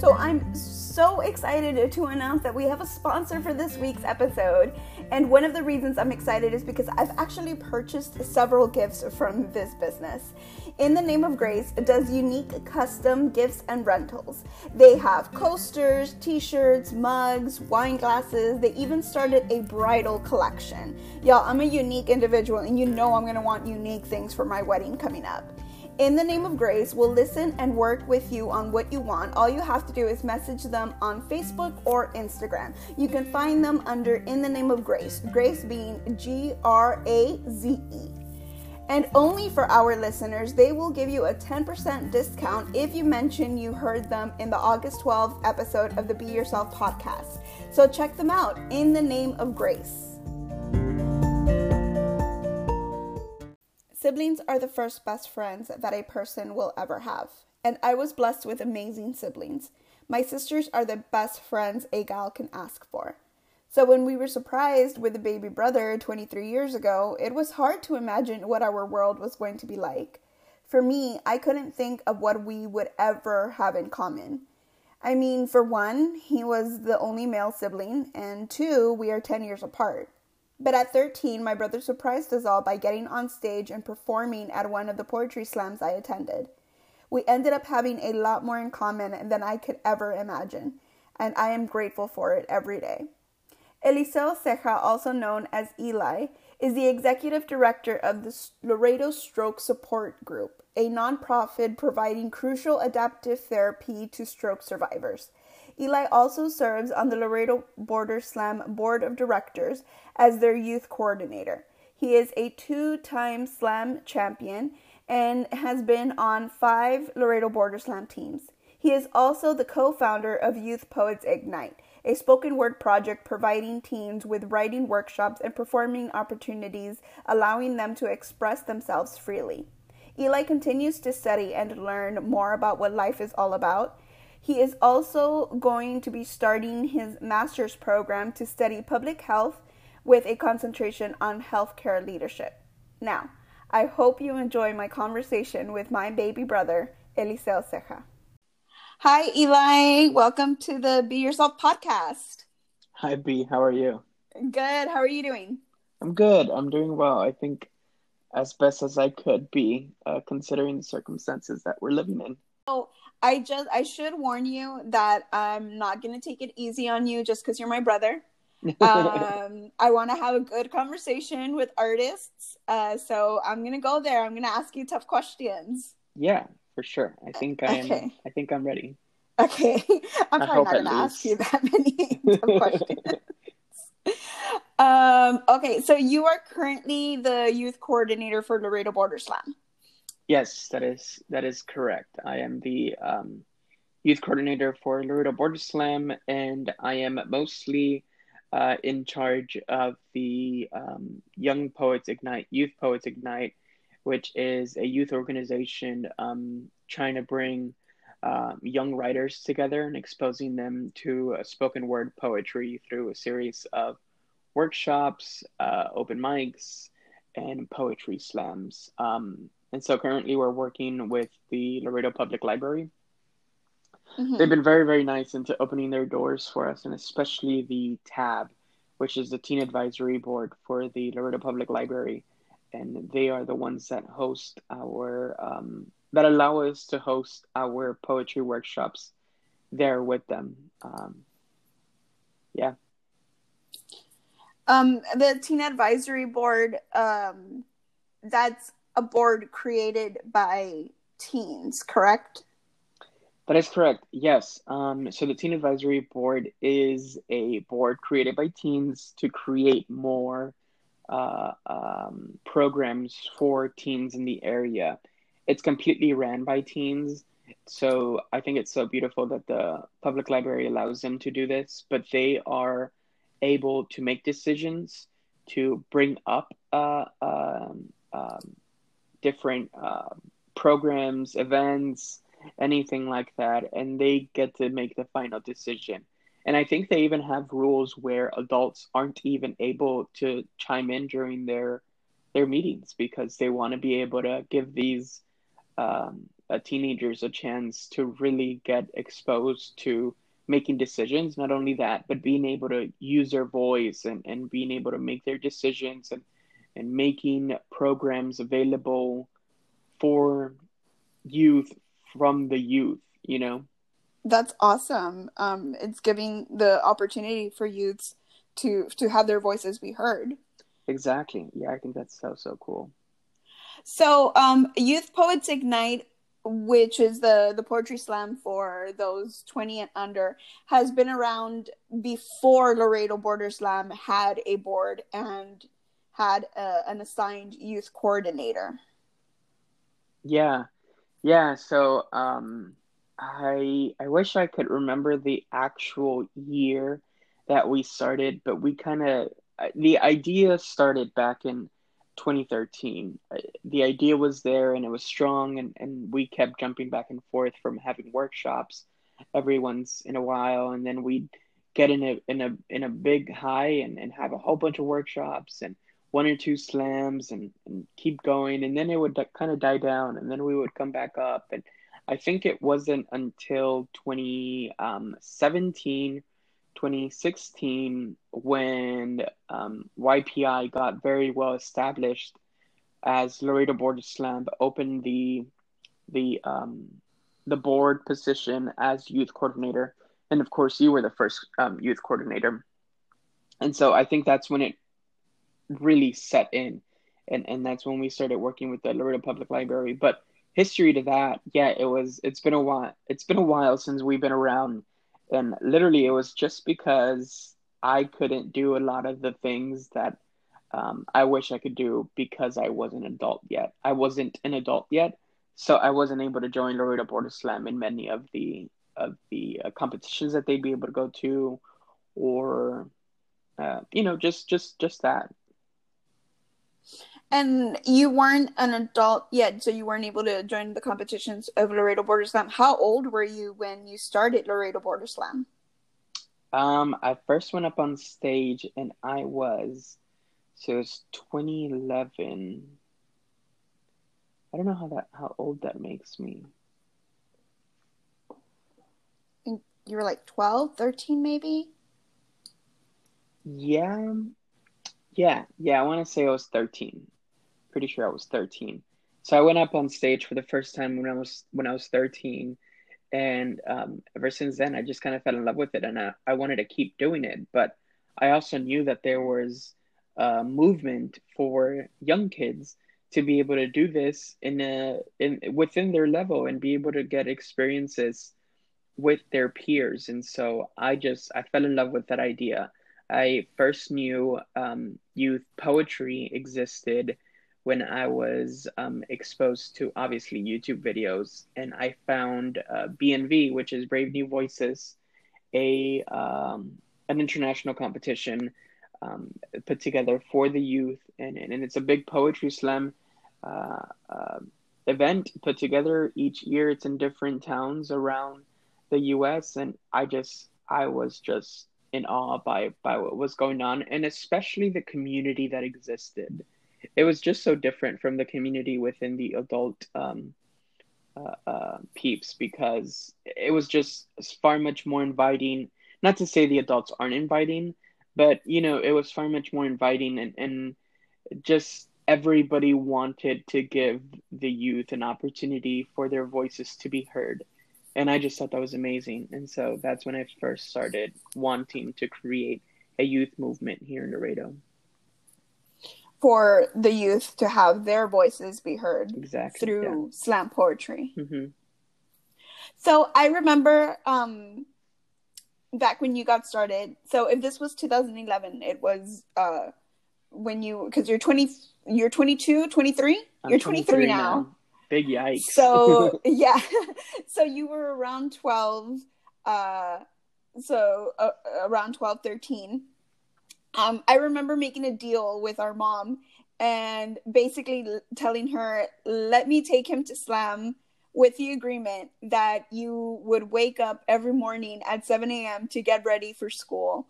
So I'm so excited to announce that we have a sponsor for this week's episode. And one of the reasons I'm excited is because I've actually purchased several gifts from this business. In the Name of Grace does unique custom gifts and rentals. They have coasters, t shirts, mugs, wine glasses. They even started a bridal collection. Y'all, I'm a unique individual, and you know I'm gonna want unique things for my wedding coming up. In the Name of Grace will listen and work with you on what you want. All you have to do is message them on Facebook or Instagram. You can find them under In the Name of Grace, Grace being G R A Z E. And only for our listeners, they will give you a 10% discount if you mention you heard them in the August 12th episode of the Be Yourself podcast. So check them out in the name of grace. Siblings are the first best friends that a person will ever have. And I was blessed with amazing siblings. My sisters are the best friends a gal can ask for. So when we were surprised with a baby brother 23 years ago, it was hard to imagine what our world was going to be like. For me, I couldn't think of what we would ever have in common. I mean, for one, he was the only male sibling, and two, we are 10 years apart. But at 13, my brother surprised us all by getting on stage and performing at one of the poetry slams I attended. We ended up having a lot more in common than I could ever imagine, and I am grateful for it every day. Eliseo Ceja, also known as Eli, is the executive director of the Laredo Stroke Support Group, a nonprofit providing crucial adaptive therapy to stroke survivors. Eli also serves on the Laredo Border Slam Board of Directors as their youth coordinator. He is a two time slam champion and has been on five Laredo Border Slam teams. He is also the co founder of Youth Poets Ignite a spoken word project providing teens with writing workshops and performing opportunities, allowing them to express themselves freely. Eli continues to study and learn more about what life is all about. He is also going to be starting his master's program to study public health with a concentration on healthcare leadership. Now, I hope you enjoy my conversation with my baby brother, Eliseo Ceja. Hi, Eli. Welcome to the Be Yourself podcast. Hi, B. How are you? Good. How are you doing? I'm good. I'm doing well. I think as best as I could be, uh, considering the circumstances that we're living in. Oh, I just I should warn you that I'm not gonna take it easy on you just because you're my brother. Um, I want to have a good conversation with artists, uh, so I'm gonna go there. I'm gonna ask you tough questions. Yeah, for sure. I think I am. Okay. I think I'm ready. Okay, I'm probably not going to ask you that many questions. um, okay, so you are currently the youth coordinator for Laredo Border Slam. Yes, that is that is correct. I am the um, youth coordinator for Laredo Border Slam, and I am mostly uh, in charge of the um, Young Poets Ignite, Youth Poets Ignite, which is a youth organization um, trying to bring um, young writers together and exposing them to spoken word poetry through a series of workshops, uh, open mics, and poetry slams. Um, and so currently we're working with the Laredo Public Library. Mm-hmm. They've been very, very nice into opening their doors for us, and especially the TAB, which is the Teen Advisory Board for the Laredo Public Library and they are the ones that host our um, that allow us to host our poetry workshops there with them. Um, yeah. Um, the Teen Advisory Board, um, that's a board created by teens, correct? That is correct. Yes. Um, so the Teen Advisory Board is a board created by teens to create more uh, um, programs for teens in the area. It's completely ran by teens. So I think it's so beautiful that the public library allows them to do this, but they are able to make decisions to bring up uh, um, um, different uh, programs, events, anything like that, and they get to make the final decision. And I think they even have rules where adults aren't even able to chime in during their their meetings because they want to be able to give these um, uh, teenagers a chance to really get exposed to making decisions. Not only that, but being able to use their voice and, and being able to make their decisions and, and making programs available for youth from the youth, you know? That's awesome. Um, it's giving the opportunity for youths to to have their voices be heard. Exactly. Yeah, I think that's so so cool. So, um, Youth Poets Ignite which is the the poetry slam for those 20 and under has been around before Laredo Border Slam had a board and had a, an assigned youth coordinator. Yeah. Yeah, so um I I wish I could remember the actual year that we started, but we kind of the idea started back in 2013. Uh, the idea was there and it was strong, and, and we kept jumping back and forth from having workshops every once in a while, and then we'd get in a in a in a big high and, and have a whole bunch of workshops and one or two slams and, and keep going and then it would kind of die down and then we would come back up and i think it wasn't until 2017 2016 when um, YPI got very well established as Laredo Border Slam opened the the um, the board position as youth coordinator, and of course you were the first um, youth coordinator, and so I think that's when it really set in, and and that's when we started working with the Laredo Public Library. But history to that, yeah, it was it's been a while. It's been a while since we've been around and literally it was just because I couldn't do a lot of the things that um, I wish I could do because I wasn't an adult yet. I wasn't an adult yet, so I wasn't able to join Laredo Border Slam in many of the of the uh, competitions that they'd be able to go to, or uh, you know, just just just that. And you weren't an adult yet, so you weren't able to join the competitions of Laredo Border Slam. How old were you when you started Laredo Border Slam? Um, I first went up on stage and I was, so it was 2011. I don't know how that how old that makes me. you were like 12, 13 maybe? Yeah. Yeah, yeah, I want to say I was 13 pretty sure I was 13. So I went up on stage for the first time when I was when I was 13, and um, ever since then I just kind of fell in love with it, and I, I wanted to keep doing it. But I also knew that there was a movement for young kids to be able to do this in a in within their level and be able to get experiences with their peers. And so I just I fell in love with that idea. I first knew um, youth poetry existed when I was um, exposed to obviously YouTube videos, and I found uh, BNV, which is Brave New Voices, a um, an international competition um, put together for the youth, and, and it's a big poetry slam uh, uh, event put together each year. It's in different towns around the U.S., and I just I was just in awe by by what was going on, and especially the community that existed it was just so different from the community within the adult um, uh, uh, peeps because it was just far much more inviting. Not to say the adults aren't inviting, but you know, it was far much more inviting and, and just everybody wanted to give the youth an opportunity for their voices to be heard. And I just thought that was amazing. And so that's when I first started wanting to create a youth movement here in Laredo for the youth to have their voices be heard exactly, through yeah. slam poetry. Mm-hmm. So I remember um, back when you got started. So if this was 2011, it was uh, when you because you're 20, you're 22, 23. I'm you're 23, 23 now. now. Big yikes. So yeah, so you were around 12. Uh, so uh, around 12, 13 um, I remember making a deal with our mom and basically telling her, let me take him to slam with the agreement that you would wake up every morning at 7 a.m. to get ready for school.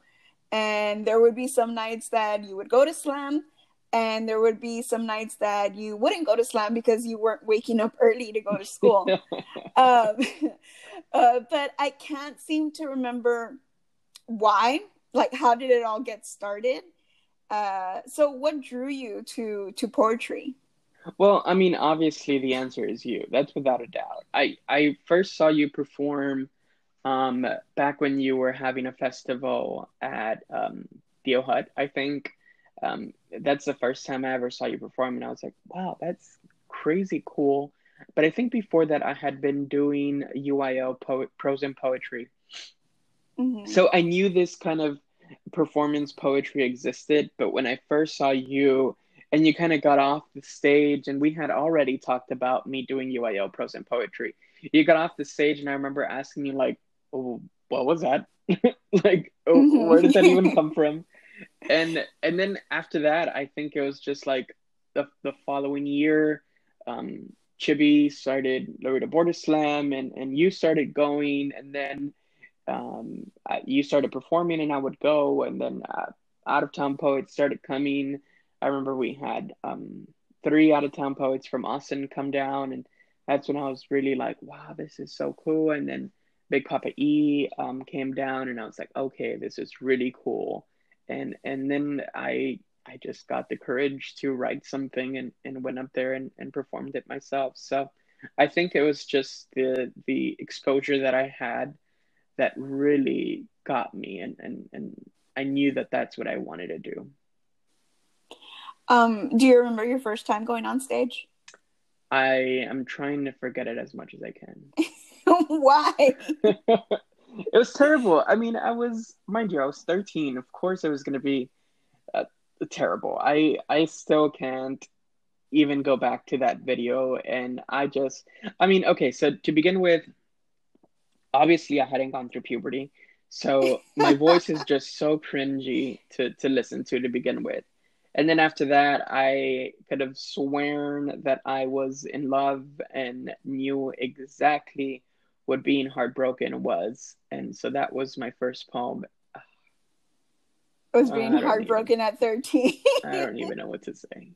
And there would be some nights that you would go to slam and there would be some nights that you wouldn't go to slam because you weren't waking up early to go to school. um, uh, but I can't seem to remember why. Like, how did it all get started? Uh, so, what drew you to to poetry? Well, I mean, obviously the answer is you. That's without a doubt. I I first saw you perform um, back when you were having a festival at um, Theo Hut, I think. Um, that's the first time I ever saw you perform, and I was like, wow, that's crazy cool. But I think before that, I had been doing UIL po- prose and poetry. Mm-hmm. So I knew this kind of performance poetry existed, but when I first saw you and you kind of got off the stage, and we had already talked about me doing UIL prose and poetry. You got off the stage, and I remember asking you, like, oh, what was that? like, oh, where did that even come from? And and then after that, I think it was just like the the following year, um, Chibi started Laredo Border Slam, and and you started going, and then um, you started performing, and I would go, and then uh, out of town poets started coming. I remember we had um, three out of town poets from Austin come down, and that's when I was really like, wow, this is so cool. And then Big Poppa E um, came down, and I was like, okay, this is really cool. And and then I I just got the courage to write something and, and went up there and, and performed it myself. So I think it was just the the exposure that I had that really got me and, and, and I knew that that's what I wanted to do. Um, do you remember your first time going on stage? I am trying to forget it as much as I can. Why? it was terrible. I mean, I was, mind you, I was 13. Of course, it was going to be uh, terrible. I I still can't even go back to that video, and I just, I mean, okay. So to begin with, obviously, I hadn't gone through puberty, so my voice is just so cringy to to listen to to begin with. And then after that, I could have sworn that I was in love and knew exactly what being heartbroken was. And so that was my first poem. I was being uh, heartbroken even, at 13. I don't even know what to say.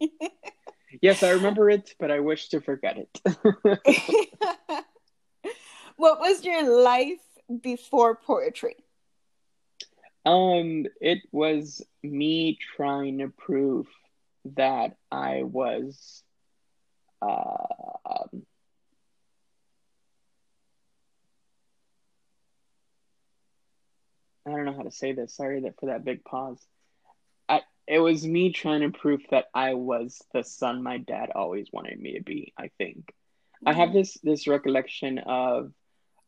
yes, I remember it, but I wish to forget it. what was your life before poetry? Um, it was me trying to prove that I was uh, um, I don't know how to say this. Sorry that for that big pause. I it was me trying to prove that I was the son my dad always wanted me to be. I think mm-hmm. I have mm-hmm. this this recollection of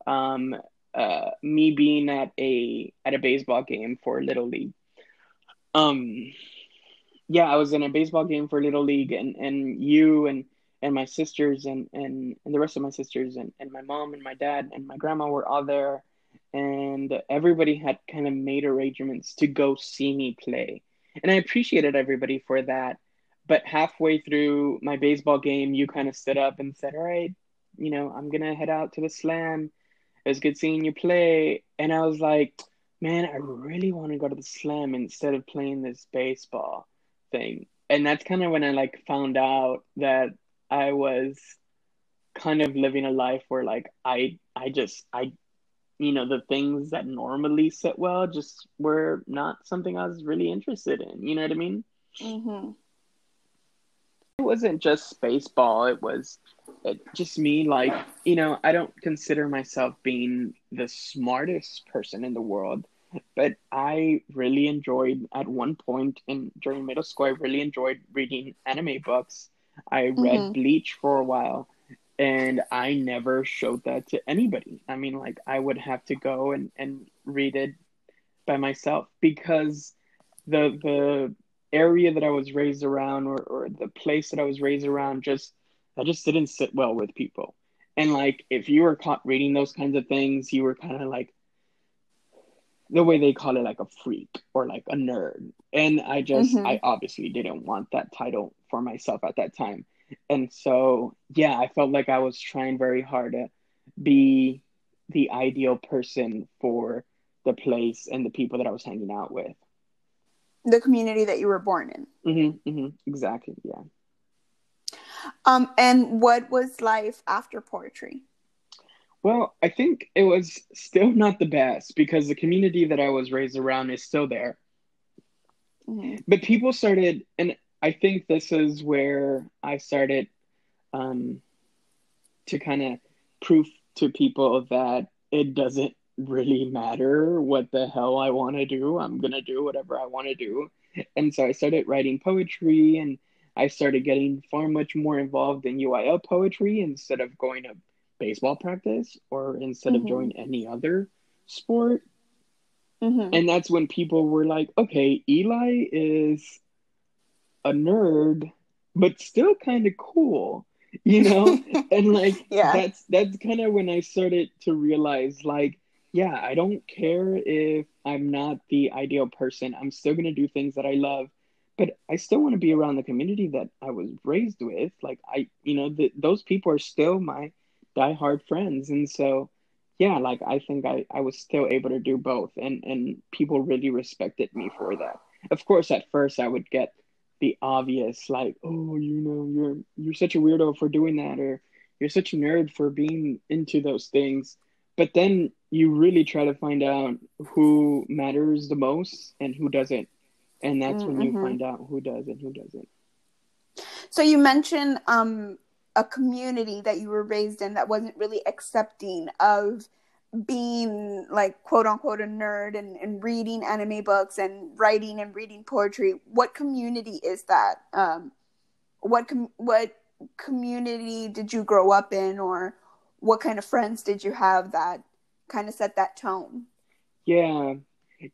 um uh me being at a at a baseball game for little league. Um, yeah, I was in a baseball game for little league, and and you and and my sisters and and and the rest of my sisters and and my mom and my dad and my grandma were all there and everybody had kind of made arrangements to go see me play. And I appreciated everybody for that. But halfway through my baseball game, you kind of stood up and said, All right, you know, I'm going to head out to the slam. It was good seeing you play. And I was like, Man, I really want to go to the slam instead of playing this baseball thing. And that's kind of when I like found out that I was kind of living a life where like I I just I you know the things that normally sit well just were not something I was really interested in. You know what I mean? Mm-hmm. It wasn't just baseball. It was it, just me. Like you know, I don't consider myself being the smartest person in the world, but I really enjoyed at one point in during middle school. I really enjoyed reading anime books. I read mm-hmm. Bleach for a while and I never showed that to anybody. I mean, like I would have to go and, and read it by myself because the the area that I was raised around or, or the place that I was raised around just I just didn't sit well with people. And like if you were caught reading those kinds of things, you were kind of like the way they call it like a freak or like a nerd. And I just mm-hmm. I obviously didn't want that title for myself at that time and so yeah i felt like i was trying very hard to be the ideal person for the place and the people that i was hanging out with the community that you were born in. Mm-hmm, mm-hmm, exactly. Yeah. Um, and what was life after poetry? Well, I think it was still not the best because the community that I was raised around is still there. Mm-hmm. But people started, and I think this is where I started um, to kind of prove to people that it doesn't really matter what the hell I want to do. I'm going to do whatever I want to do. And so I started writing poetry and I started getting far much more involved in UIL poetry instead of going to baseball practice or instead mm-hmm. of joining any other sport. Mm-hmm. And that's when people were like, okay, Eli is a nerd, but still kind of cool, you know? and like, yeah. that's, that's kind of when I started to realize, like, yeah, I don't care if I'm not the ideal person. I'm still going to do things that I love, but I still want to be around the community that I was raised with. Like I, you know, the, those people are still my diehard friends. And so, yeah, like I think I, I was still able to do both and, and people really respected me for that. Of course, at first I would get the obvious, like, oh, you know, you're, you're such a weirdo for doing that, or you're such a nerd for being into those things but then you really try to find out who matters the most and who doesn't and that's mm-hmm. when you mm-hmm. find out who does and who doesn't so you mentioned um, a community that you were raised in that wasn't really accepting of being like quote unquote a nerd and, and reading anime books and writing and reading poetry what community is that um, what com- what community did you grow up in or what kind of friends did you have that kind of set that tone? Yeah.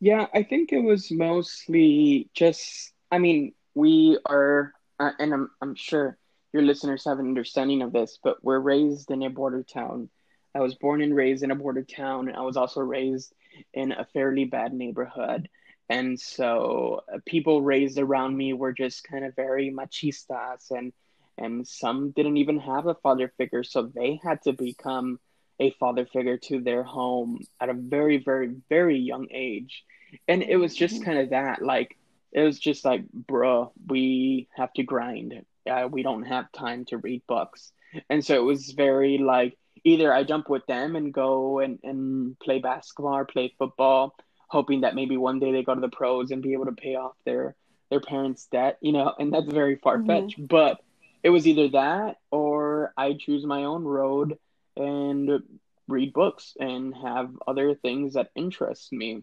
Yeah, I think it was mostly just, I mean, we are, uh, and I'm, I'm sure your listeners have an understanding of this, but we're raised in a border town. I was born and raised in a border town. I was also raised in a fairly bad neighborhood. And so uh, people raised around me were just kind of very machistas and and some didn't even have a father figure so they had to become a father figure to their home at a very very very young age and it was just mm-hmm. kind of that like it was just like bro we have to grind uh, we don't have time to read books and so it was very like either i jump with them and go and, and play basketball or play football hoping that maybe one day they go to the pros and be able to pay off their their parents debt you know and that's very far-fetched mm-hmm. but it was either that or I choose my own road and read books and have other things that interest me.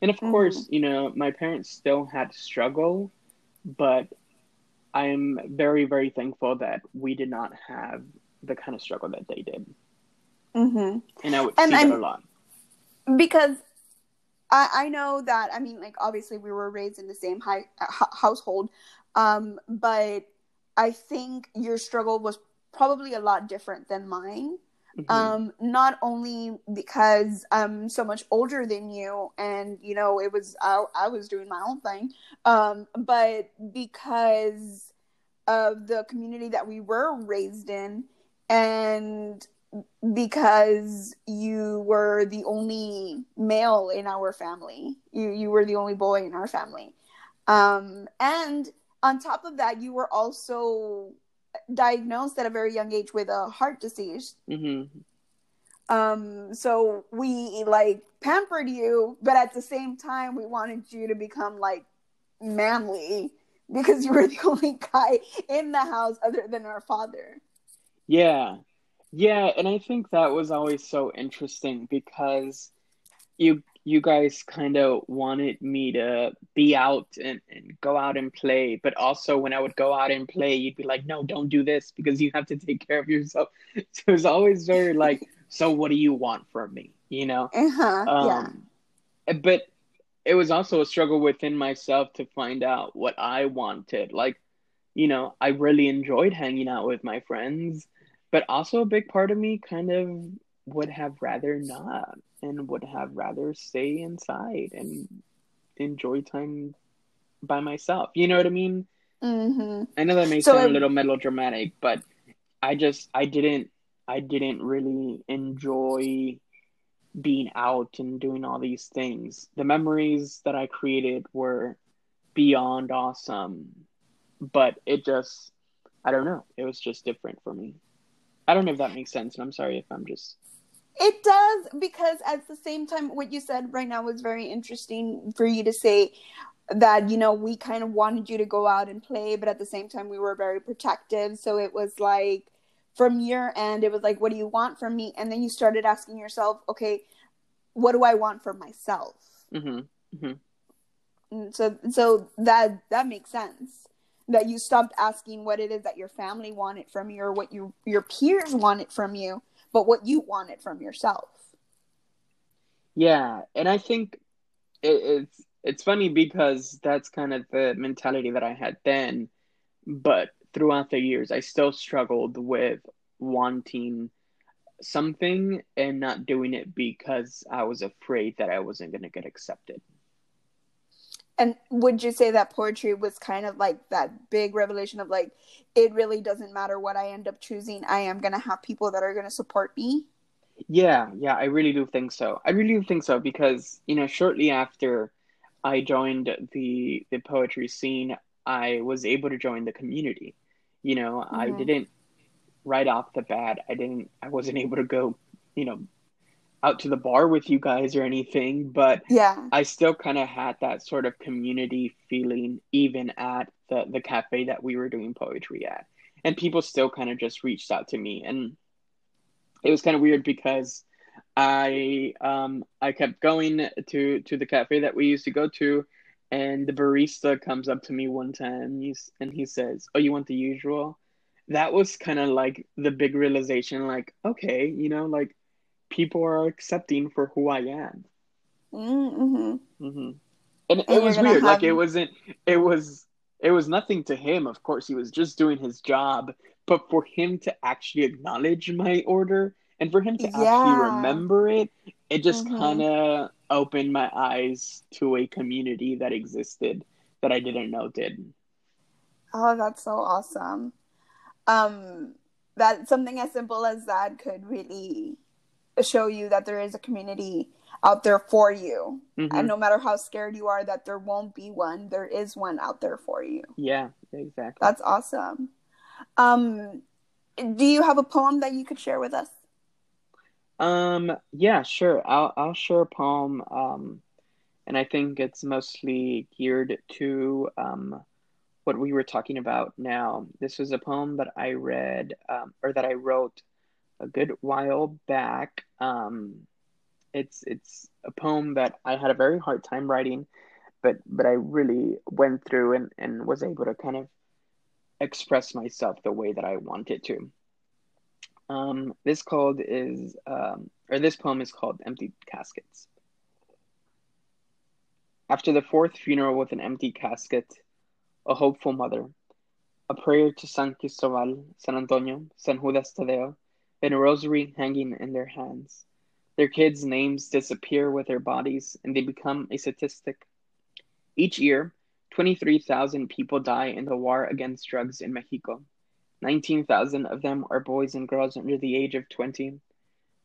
And of mm-hmm. course, you know, my parents still had struggle, but I'm very, very thankful that we did not have the kind of struggle that they did. Mm-hmm. And I would and see I'm, that a lot. Because I, I know that, I mean, like, obviously we were raised in the same high, uh, household, um, but I think your struggle was probably a lot different than mine. Mm-hmm. Um, not only because I'm so much older than you, and you know it was I, I was doing my own thing, um, but because of the community that we were raised in, and because you were the only male in our family, you you were the only boy in our family, um, and on top of that, you were also diagnosed at a very young age with a heart disease. Mm-hmm. Um, so we like pampered you, but at the same time, we wanted you to become like manly because you were the only guy in the house other than our father. Yeah. Yeah, and I think that was always so interesting because you you guys kind of wanted me to be out and, and go out and play but also when i would go out and play you'd be like no don't do this because you have to take care of yourself. So it was always very like so what do you want from me? You know? Uh-huh, um, yeah. but it was also a struggle within myself to find out what i wanted. Like you know i really enjoyed hanging out with my friends but also a big part of me kind of would have rather not and would have rather stay inside and enjoy time by myself. You know what I mean? Mm-hmm. I know that may so sound a little melodramatic, but I just I didn't I didn't really enjoy being out and doing all these things. The memories that I created were beyond awesome. But it just, I don't know. It was just different for me. I don't know if that makes sense, and I'm sorry if I'm just. It does because at the same time, what you said right now was very interesting for you to say that you know we kind of wanted you to go out and play, but at the same time we were very protective. So it was like from your end, it was like, what do you want from me? And then you started asking yourself, okay, what do I want for myself? Mm-hmm. Mm-hmm. So so that that makes sense that you stopped asking what it is that your family wanted from you or what your your peers wanted from you, but what you wanted from yourself. Yeah, and I think it, it's it's funny because that's kind of the mentality that I had then, but throughout the years, I still struggled with wanting something and not doing it because I was afraid that I wasn't going to get accepted. And would you say that poetry was kind of like that big revelation of like, it really doesn't matter what I end up choosing, I am going to have people that are going to support me? Yeah, yeah, I really do think so. I really do think so because, you know, shortly after I joined the the poetry scene, I was able to join the community. You know, mm-hmm. I didn't right off the bat, I didn't I wasn't able to go, you know, out to the bar with you guys or anything, but yeah, I still kind of had that sort of community feeling even at the the cafe that we were doing poetry at, and people still kind of just reached out to me, and it was kind of weird because I um I kept going to to the cafe that we used to go to, and the barista comes up to me one time he's, and he says, "Oh, you want the usual?" That was kind of like the big realization, like, okay, you know, like people are accepting for who I am. Mm-hmm. Mm-hmm. And, and it was weird. Like it wasn't. It was. It was nothing to him. Of course, he was just doing his job. But for him to actually acknowledge my order and for him to yeah. actually remember it, it just mm-hmm. kind of opened my eyes to a community that existed that I didn't know did. Oh, that's so awesome. Um, that something as simple as that could really show you that there is a community out there for you. Mm-hmm. And no matter how scared you are that there won't be one, there is one out there for you. Yeah, exactly. That's awesome. Um do you have a poem that you could share with us? Um yeah, sure. I'll I'll share a poem um and I think it's mostly geared to um what we were talking about now. This was a poem that I read um, or that I wrote a good while back. Um, it's it's a poem that I had a very hard time writing, but but I really went through and, and was able to kind of express myself the way that I wanted to. Um, this called is um, or this poem is called Empty Caskets. After the fourth funeral with an empty casket, a hopeful mother, a prayer to San Cristobal, San Antonio, San Judas Tadeo, and a rosary hanging in their hands. Their kids' names disappear with their bodies and they become a statistic. Each year, 23,000 people die in the war against drugs in Mexico. 19,000 of them are boys and girls under the age of 20.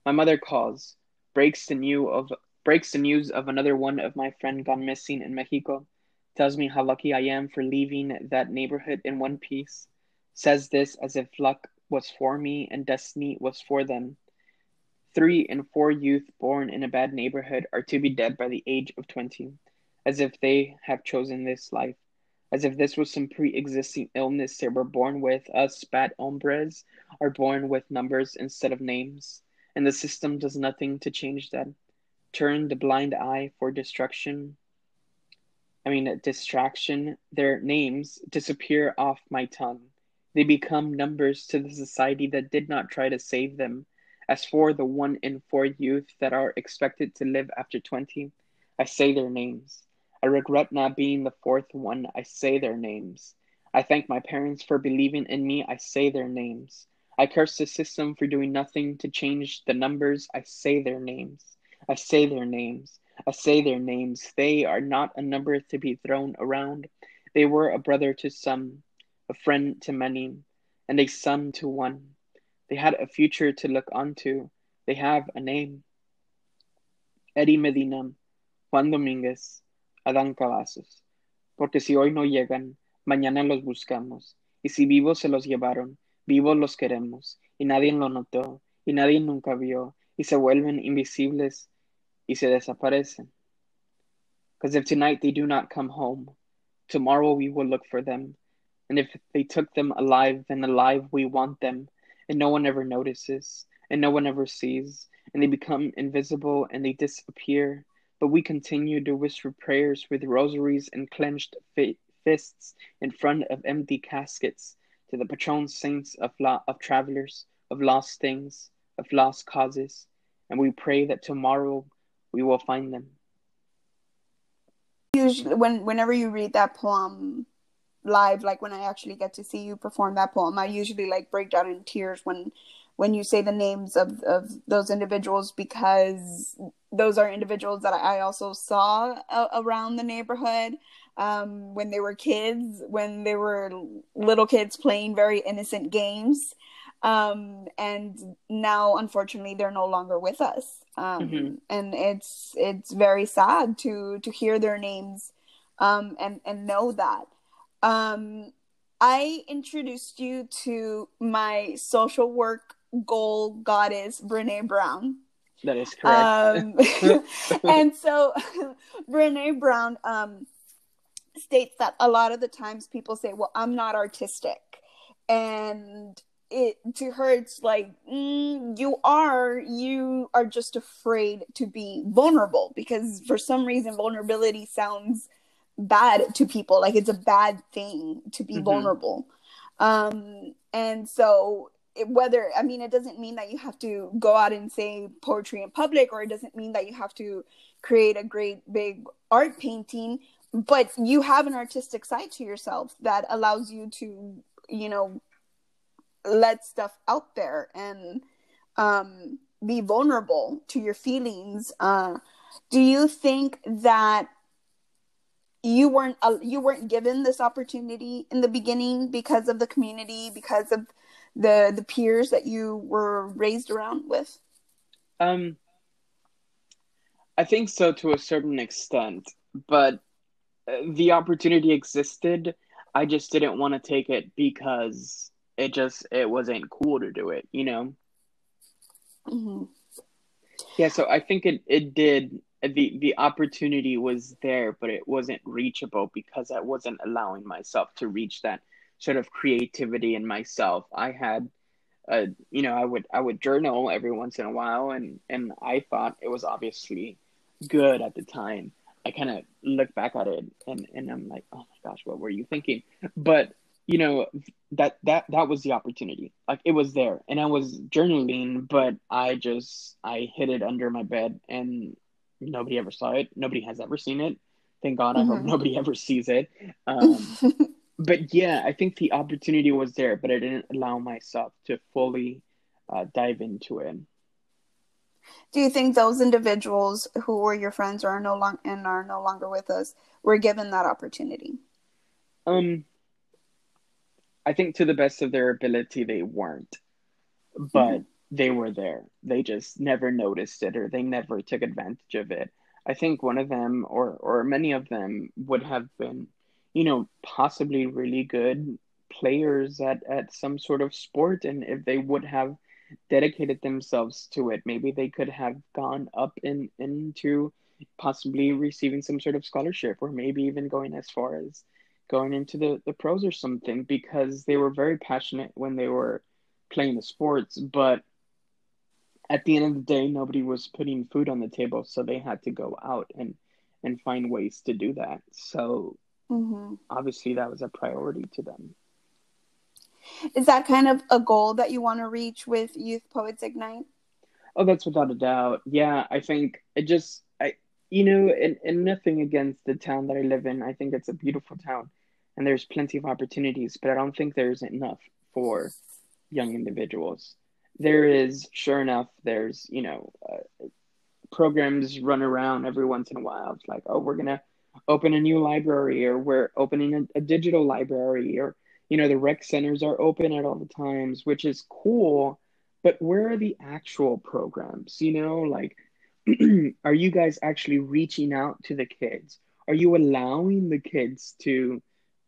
My mother calls, breaks the news of breaks the news of another one of my friend gone missing in Mexico, tells me how lucky I am for leaving that neighborhood in one piece, says this as if luck was for me and destiny was for them. Three in four youth born in a bad neighborhood are to be dead by the age of 20, as if they have chosen this life, as if this was some pre existing illness they were born with. Us bad hombres are born with numbers instead of names, and the system does nothing to change that. Turn the blind eye for destruction. I mean, distraction. Their names disappear off my tongue they become numbers to the society that did not try to save them. As for the one in four youth that are expected to live after 20, I say their names. I regret not being the fourth one. I say their names. I thank my parents for believing in me. I say their names. I curse the system for doing nothing to change the numbers. I say their names. I say their names. I say their names. They are not a number to be thrown around. They were a brother to some, a friend to many, and a son to one. They had a future to look onto. They have a name. Eddie Medina, Juan Dominguez, Adan Cavazos. porque si hoy no llegan, mañana los buscamos, y si vivos se los llevaron, vivos los queremos, y nadie lo notó, y nadie nunca vio, y se vuelven invisibles y se desaparecen. Because if tonight they do not come home, tomorrow we will look for them. And if they took them alive, then alive we want them. And no one ever notices, and no one ever sees, and they become invisible and they disappear. But we continue to whisper prayers with rosaries and clenched fists in front of empty caskets to the patron saints of, lo- of travelers, of lost things, of lost causes. And we pray that tomorrow we will find them. Usually, when whenever you read that poem live, like when I actually get to see you perform that poem, I usually like break down in tears when when you say the names of of those individuals because those are individuals that I also saw a- around the neighborhood um, when they were kids, when they were little kids playing very innocent games. Um, and now, unfortunately, they're no longer with us. Um, mm-hmm. And it's it's very sad to to hear their names um, and and know that. Um, I introduced you to my social work goal goddess, Brene Brown. That is correct. Um, and so, Brene Brown um, states that a lot of the times people say, "Well, I'm not artistic," and it to her it's like mm, you are you are just afraid to be vulnerable because for some reason vulnerability sounds bad to people like it's a bad thing to be mm-hmm. vulnerable um and so it, whether i mean it doesn't mean that you have to go out and say poetry in public or it doesn't mean that you have to create a great big art painting but you have an artistic side to yourself that allows you to you know let stuff out there and um, be vulnerable to your feelings. Uh, do you think that you weren't uh, you weren't given this opportunity in the beginning because of the community, because of the the peers that you were raised around with? Um, I think so to a certain extent, but uh, the opportunity existed. I just didn't want to take it because it just it wasn't cool to do it, you know. Mm-hmm. Yeah, so I think it it did the the opportunity was there, but it wasn't reachable because I wasn't allowing myself to reach that sort of creativity in myself. I had uh, you know, I would I would journal every once in a while, and and I thought it was obviously good at the time. I kind of look back at it, and and I'm like, oh my gosh, what were you thinking? But you know that that that was the opportunity like it was there and i was journaling but i just i hid it under my bed and nobody ever saw it nobody has ever seen it thank god mm-hmm. i hope mm-hmm. nobody ever sees it um, but yeah i think the opportunity was there but i didn't allow myself to fully uh, dive into it do you think those individuals who were your friends or are no long and are no longer with us were given that opportunity um I think to the best of their ability, they weren't, but mm-hmm. They were there. They just never noticed it or they never took advantage of it. I think one of them or or many of them would have been, you know, possibly really good players at at some sort of sport, and if they would have dedicated themselves to it, maybe they could have gone up in into possibly receiving some sort of scholarship or maybe even going as far as going into the, the pros or something because they were very passionate when they were playing the sports, but at the end of the day nobody was putting food on the table, so they had to go out and and find ways to do that. So mm-hmm. obviously that was a priority to them. Is that kind of a goal that you want to reach with Youth Poets Ignite? Oh, that's without a doubt. Yeah, I think it just I you know, and, and nothing against the town that I live in. I think it's a beautiful town and there's plenty of opportunities, but I don't think there's enough for young individuals. There is, sure enough, there's, you know, uh, programs run around every once in a while. It's like, oh, we're to open a new library or we're opening a, a digital library or, you know, the rec centers are open at all the times, which is cool. But where are the actual programs? You know, like are you guys actually reaching out to the kids? are you allowing the kids to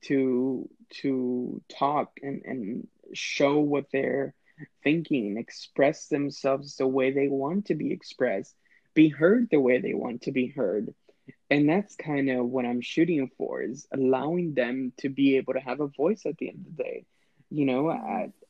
to to talk and and show what they're thinking express themselves the way they want to be expressed be heard the way they want to be heard. And that's kind of what i'm shooting for is allowing them to be able to have a voice at the end of the day. You know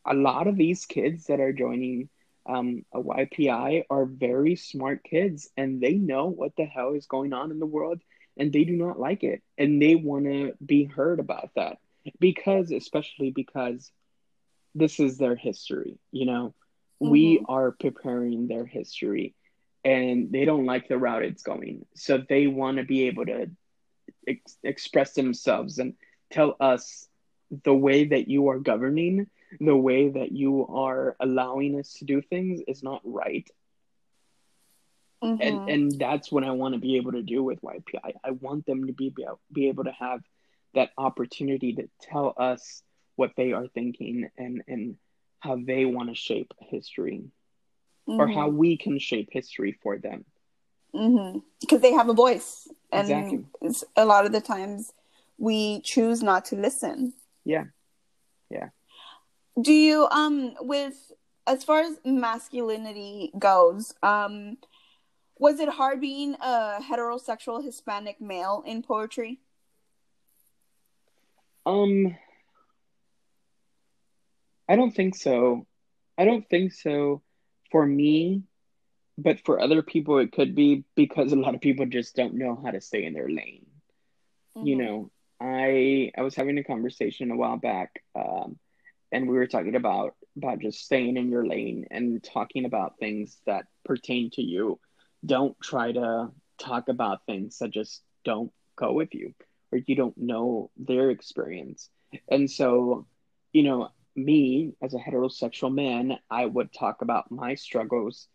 a lot of these kids that are joining um, a YPI are very smart kids and they know what the hell is going on in the world and they do not like it and they want to be heard about that. Because especially because this is their history you know mm-hmm. we are preparing their history and they don't like the route it's going so they want to be able to ex- express themselves and tell us the way that you are governing the way that you are allowing us to do things is not right. Mm-hmm. And and that's what I want to be able to do with YPI. I want them to be be able to have that opportunity to tell us what they are thinking and and how they want to shape history mm-hmm. or how we can shape history for them mm-hmm. because they have a voice and exactly. a lot of the times we choose not to listen yeah yeah do you um with as far as masculinity goes, um was it hard being a heterosexual Hispanic male in poetry? Um I don't think so. I don't think so for me, but for other people it could be because a lot of people just don't know how to stay in their lane. Mm-hmm. You know, I I was having a conversation a while back um and we were talking about about just staying in your lane and talking about things that pertain to you. Don't try to talk about things that just don't go with you or you don't know their experience. And so, you know, me as a heterosexual man, I would talk about my struggles.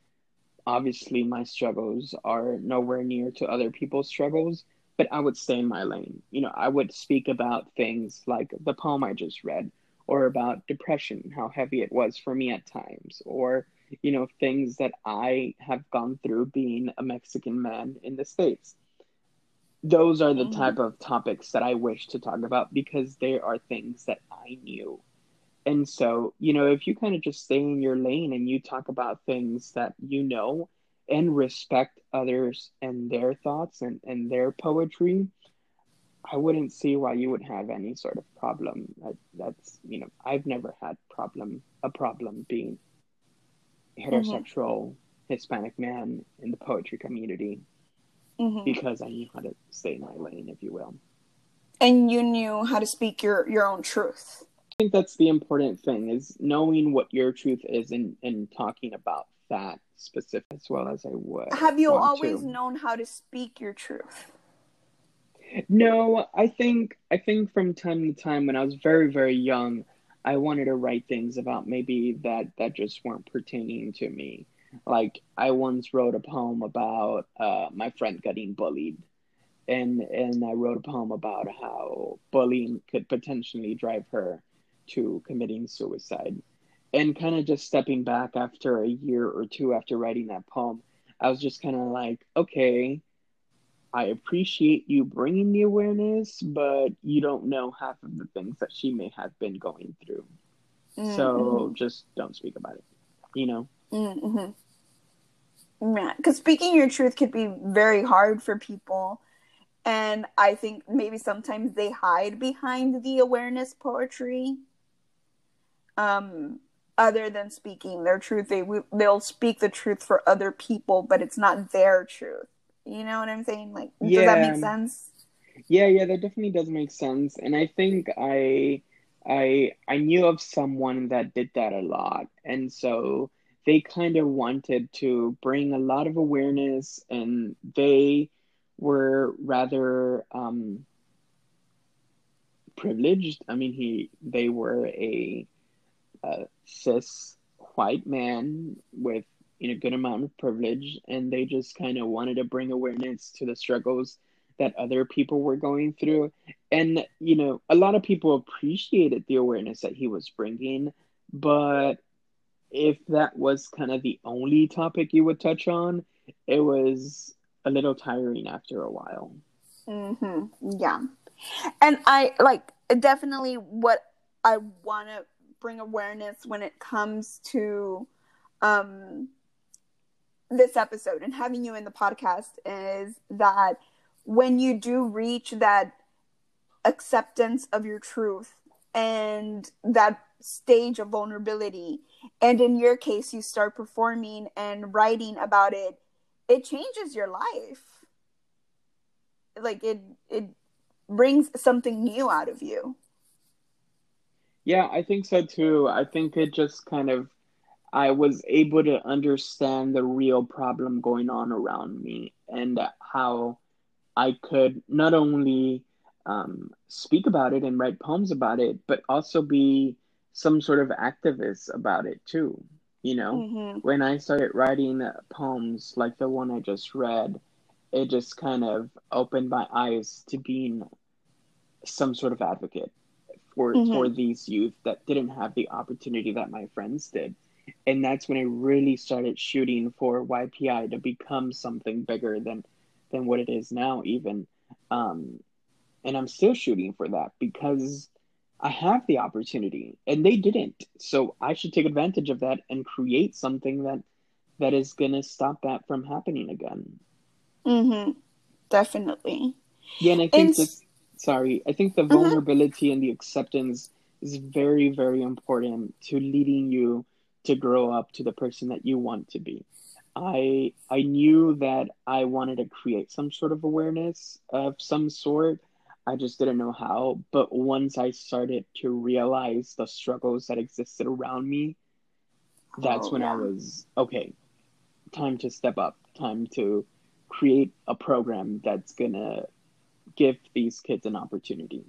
Obviously, my struggles are nowhere near to other people's struggles, but I would stay in my lane. You know, I would speak about things like the poem I just read or about depression, how heavy it was for me at times, or, you know, things that I have gone through being a Mexican man in the States. Those are the mm-hmm. type of topics that I wish to talk about because they are things that I knew. And so, you know, if you kind of just stay in your lane and you talk about things that you know and respect others and their thoughts and, and their poetry, I wouldn't see why you would have any sort of problem. That, that's you know I've never had problem a problem being heterosexual mm-hmm. Hispanic man in the poetry community mm-hmm. because I knew how to stay in my lane, if you will. And you knew how to speak your your own truth. I think that's the important thing is knowing what your truth is and and talking about that specific as well as I would. Have you always to. known how to speak your truth? No, I think I think from time to time when I was very very young, I wanted to write things about maybe that that just weren't pertaining to me. Like I once wrote a poem about uh, my friend getting bullied, and and I wrote a poem about how bullying could potentially drive her to committing suicide. And kind of just stepping back after a year or two after writing that poem, I was just kind of like, okay, I appreciate you bringing the awareness, but you don't know half of the things that she may have been going through. Mm-hmm. So just don't speak about it, you know? Mm-hmm. Yeah, because speaking your truth could be very hard for people. And I think maybe sometimes they hide behind the awareness poetry. Um, other than speaking their truth, they they'll speak the truth for other people, but it's not their truth. You know what I'm saying? Like, yeah. does that make sense? Yeah, yeah, that definitely does make sense. And I think I, I, I knew of someone that did that a lot, and so they kind of wanted to bring a lot of awareness, and they were rather um, privileged. I mean, he, they were a, a cis white man with in a good amount of privilege and they just kind of wanted to bring awareness to the struggles that other people were going through and you know a lot of people appreciated the awareness that he was bringing but if that was kind of the only topic you would touch on it was a little tiring after a while Mm-hmm. Yeah. And I like definitely what I want to bring awareness when it comes to um this episode and having you in the podcast is that when you do reach that acceptance of your truth and that stage of vulnerability and in your case you start performing and writing about it it changes your life. Like it it brings something new out of you yeah i think so too i think it just kind of i was able to understand the real problem going on around me and how i could not only um, speak about it and write poems about it, but also be some sort of activist about it too. You know, mm-hmm. when I started writing poems like the one I just read, it just kind of opened my eyes to being some sort of advocate for mm-hmm. for these youth that didn't have the opportunity that my friends did. And that's when I really started shooting for YPI to become something bigger than than what it is now even. Um, and I'm still shooting for that because I have the opportunity and they didn't. So I should take advantage of that and create something that that is going to stop that from happening again. Mhm. Definitely. Yeah, and I think and... this sorry, I think the mm-hmm. vulnerability and the acceptance is very very important to leading you to grow up to the person that you want to be. I I knew that I wanted to create some sort of awareness of some sort I just didn't know how. But once I started to realize the struggles that existed around me, that's oh, when yeah. I was okay, time to step up, time to create a program that's gonna give these kids an opportunity.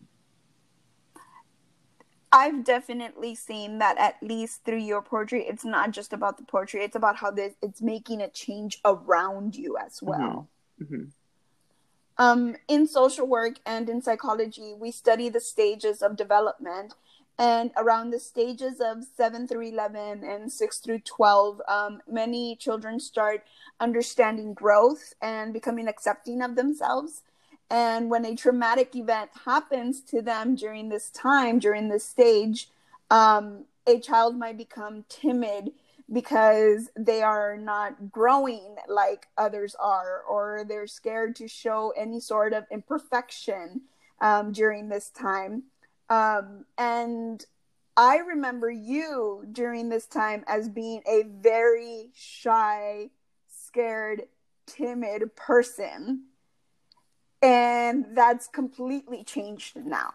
I've definitely seen that at least through your poetry. It's not just about the poetry; it's about how this, it's making a change around you as well. Mm-hmm. Mm-hmm. Um, in social work and in psychology, we study the stages of development. And around the stages of 7 through 11 and 6 through 12, um, many children start understanding growth and becoming accepting of themselves. And when a traumatic event happens to them during this time, during this stage, um, a child might become timid because they are not growing like others are, or they're scared to show any sort of imperfection um, during this time. Um, and I remember you during this time as being a very shy, scared, timid person. And that's completely changed now.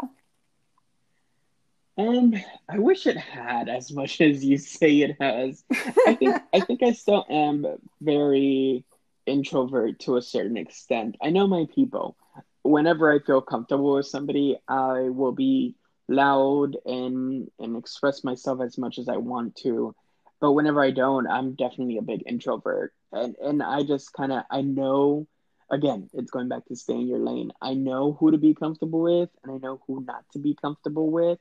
Um, I wish it had as much as you say it has. I think I think I still am very introvert to a certain extent. I know my people. Whenever I feel comfortable with somebody, I will be loud and and express myself as much as I want to. But whenever I don't, I'm definitely a big introvert. And and I just kind of I know again, it's going back to stay in your lane. I know who to be comfortable with and I know who not to be comfortable with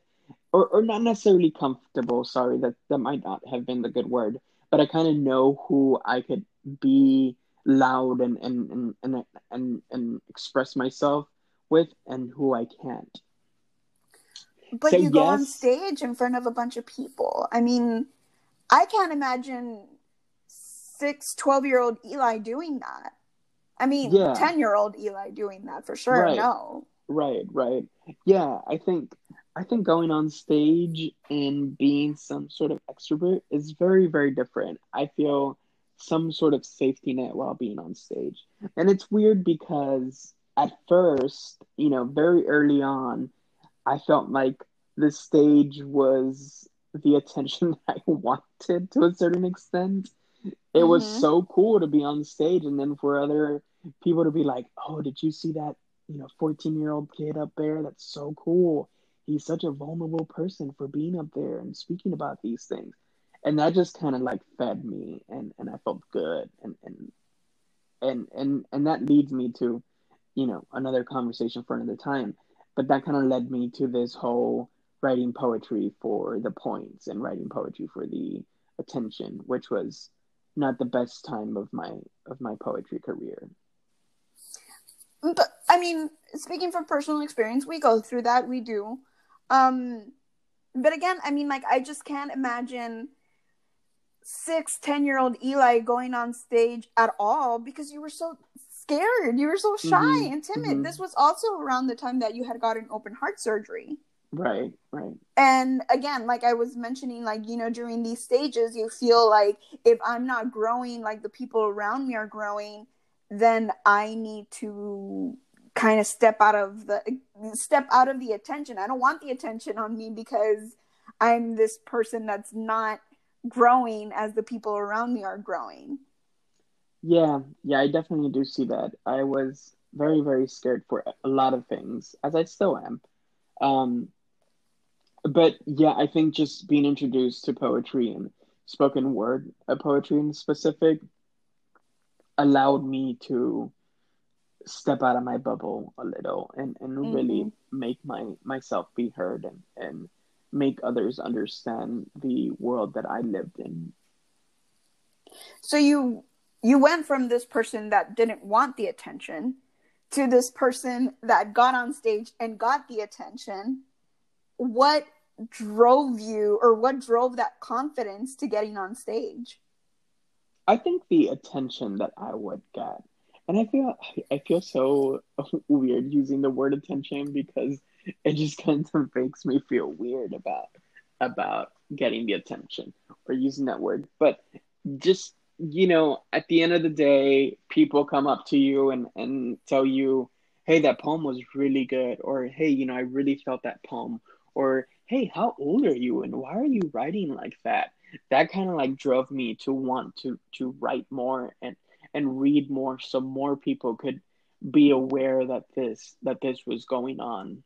or, or not necessarily comfortable sorry that that might not have been the good word but i kind of know who i could be loud and and and and and, and express myself with and who i can't. But Say you go on stage in front of a bunch of people. I mean i can't imagine six 12 year old eli doing that i mean 10 year old eli doing that for sure right. no right right yeah i think I think going on stage and being some sort of extrovert is very, very different. I feel some sort of safety net while being on stage. And it's weird because at first, you know, very early on, I felt like the stage was the attention I wanted to a certain extent. It mm-hmm. was so cool to be on stage and then for other people to be like, "Oh, did you see that, you know, 14-year-old kid up there? That's so cool." he's such a vulnerable person for being up there and speaking about these things and that just kind of like fed me and and i felt good and and and and and that leads me to you know another conversation for another time but that kind of led me to this whole writing poetry for the points and writing poetry for the attention which was not the best time of my of my poetry career but I mean, speaking from personal experience, we go through that. We do. Um, but again, I mean, like, I just can't imagine six, ten year old Eli going on stage at all because you were so scared. You were so shy mm-hmm. and timid. Mm-hmm. This was also around the time that you had gotten open heart surgery. Right, right. And again, like I was mentioning, like, you know, during these stages, you feel like if I'm not growing like the people around me are growing, then I need to kind of step out of the step out of the attention. I don't want the attention on me because I'm this person that's not growing as the people around me are growing. Yeah, yeah, I definitely do see that. I was very, very scared for a lot of things, as I still am. Um, but yeah, I think just being introduced to poetry and spoken word uh, poetry in specific allowed me to step out of my bubble a little and, and mm-hmm. really make my myself be heard and, and make others understand the world that I lived in. So you you went from this person that didn't want the attention to this person that got on stage and got the attention. What drove you or what drove that confidence to getting on stage? I think the attention that I would get. And I feel I feel so weird using the word attention because it just kind of makes me feel weird about about getting the attention or using that word. But just you know, at the end of the day, people come up to you and, and tell you, hey, that poem was really good, or hey, you know, I really felt that poem, or hey, how old are you and why are you writing like that? That kind of like drove me to want to to write more and and read more so more people could be aware that this that this was going on.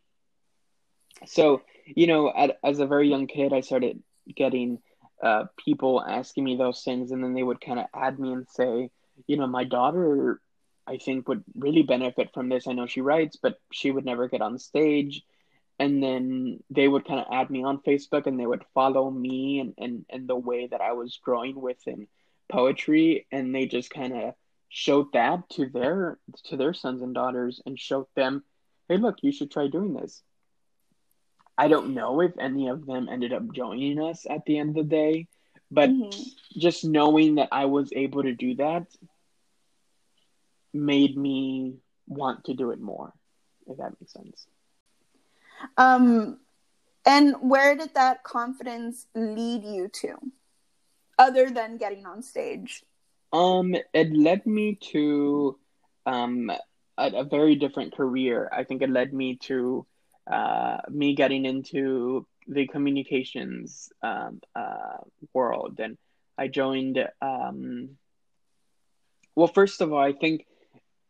So you know at, as a very young kid i started getting uh, people asking me those things and then they would kind of add me and say you know my daughter i think would really benefit from this. I know she writes but she would never get on stage and then they would kind of add me on facebook and they would follow me and, and, and the way that i was growing within poetry. And they just kind of showed that to their to their sons and daughters and showed them hey look you should try doing this. I don't know if any of them ended up joining us at the end of the day but mm-hmm. just knowing that i was able to do that made me want to do it more if that makes sense um and where did that confidence lead you to other than getting on stage? Um, it led me to um a, a very different career. I think it led me to uh me getting into the communications um uh world. And I joined um well first of all I think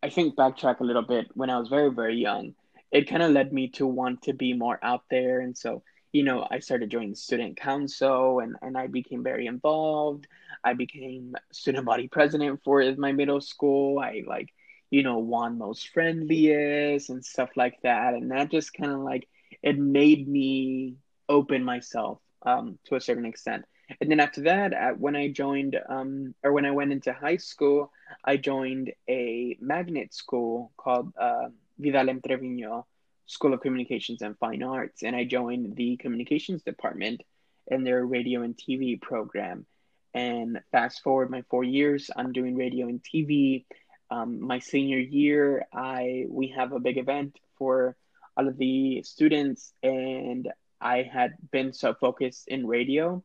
I think backtrack a little bit. When I was very very young it kind of led me to want to be more out there and so you know, I started joining student council and, and I became very involved. I became student body president for my middle school. I like, you know, won most friendliest and stuff like that. And that just kind of like, it made me open myself um, to a certain extent. And then after that, at, when I joined, um, or when I went into high school, I joined a magnet school called uh, Vidal M. Treviño School of Communications and Fine Arts, and I joined the communications department in their radio and TV program. And fast forward my four years, I'm doing radio and TV. Um, my senior year, I we have a big event for all of the students, and I had been so focused in radio,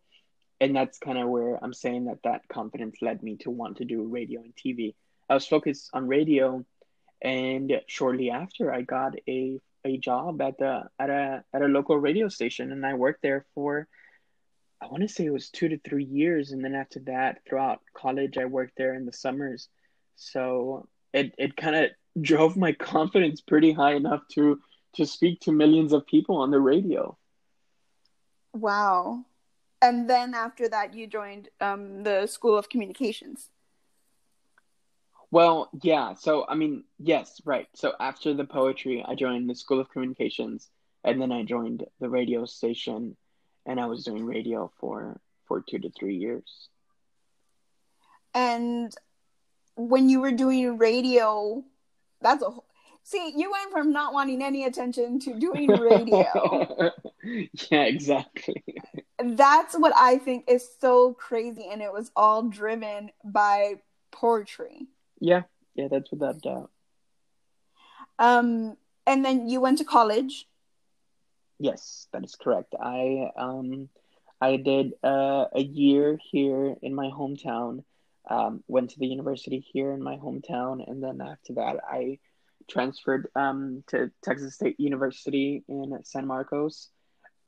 and that's kind of where I'm saying that that confidence led me to want to do radio and TV. I was focused on radio, and shortly after, I got a a job at the at a at a local radio station, and I worked there for I want to say it was two to three years, and then after that, throughout college, I worked there in the summers. So it it kind of drove my confidence pretty high enough to to speak to millions of people on the radio. Wow. And then after that, you joined um, the School of Communications. Well, yeah. So, I mean, yes, right. So after the poetry, I joined the School of Communications, and then I joined the radio station, and I was doing radio for for two to three years. And when you were doing radio, that's a See, you went from not wanting any attention to doing radio. yeah, exactly. That's what I think is so crazy, and it was all driven by poetry. Yeah, yeah, that's without doubt. Um, and then you went to college. Yes, that is correct. I um, I did uh, a year here in my hometown. Um, went to the university here in my hometown, and then after that, I transferred um, to Texas State University in San Marcos.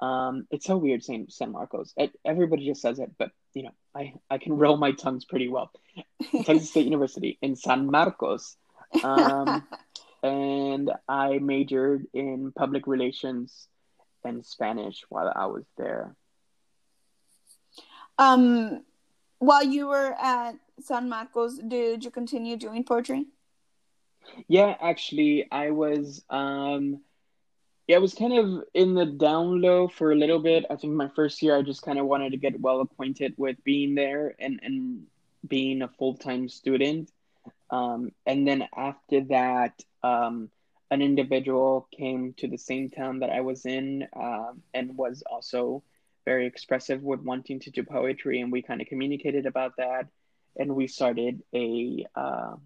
Um, it's so weird saying San Marcos. It, everybody just says it, but you know, I, I can roll my tongues pretty well. Texas State University in San Marcos. Um, and I majored in public relations and Spanish while I was there. Um, while you were at San Marcos, did you continue doing poetry? Yeah, actually, I was. Um, yeah, I was kind of in the down low for a little bit. I think my first year, I just kind of wanted to get well acquainted with being there and and being a full time student. Um, and then after that, um, an individual came to the same town that I was in um, and was also very expressive with wanting to do poetry, and we kind of communicated about that, and we started a uh,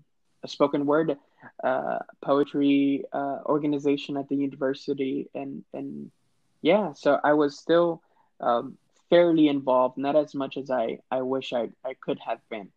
a spoken word uh, poetry uh, organization at the university, and and yeah, so I was still um, fairly involved, not as much as I I wish I I could have been,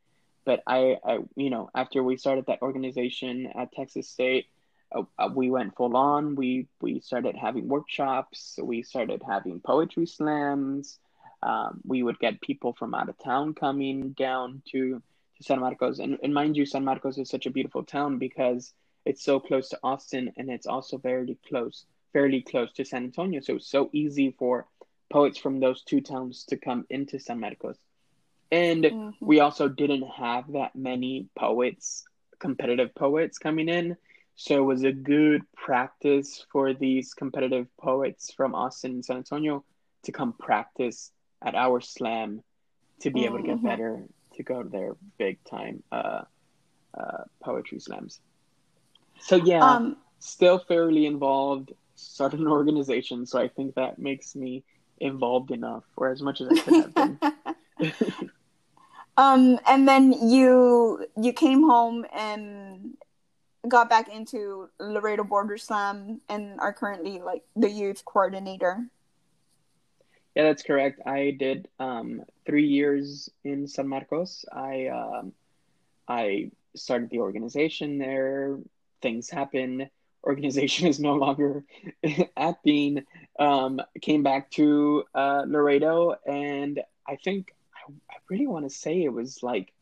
but I I you know after we started that organization at Texas State. Uh, uh, we went full on. We we started having workshops. We started having poetry slams. Um, we would get people from out of town coming down to to San Marcos. And, and mind you, San Marcos is such a beautiful town because it's so close to Austin and it's also very close, fairly close to San Antonio. So it's so easy for poets from those two towns to come into San Marcos. And mm-hmm. we also didn't have that many poets, competitive poets coming in. So it was a good practice for these competitive poets from Austin and San Antonio to come practice at our slam to be able to get mm-hmm. better to go to their big time uh, uh, poetry slams. So yeah, um, still fairly involved. Started an organization, so I think that makes me involved enough, or as much as I could have been. um, and then you you came home and got back into Laredo Border Slam and are currently like the youth coordinator. Yeah, that's correct. I did um, three years in San Marcos. I um, I started the organization there. Things happen. Organization is no longer acting. Um, came back to uh, Laredo, and I think I, I really want to say it was like,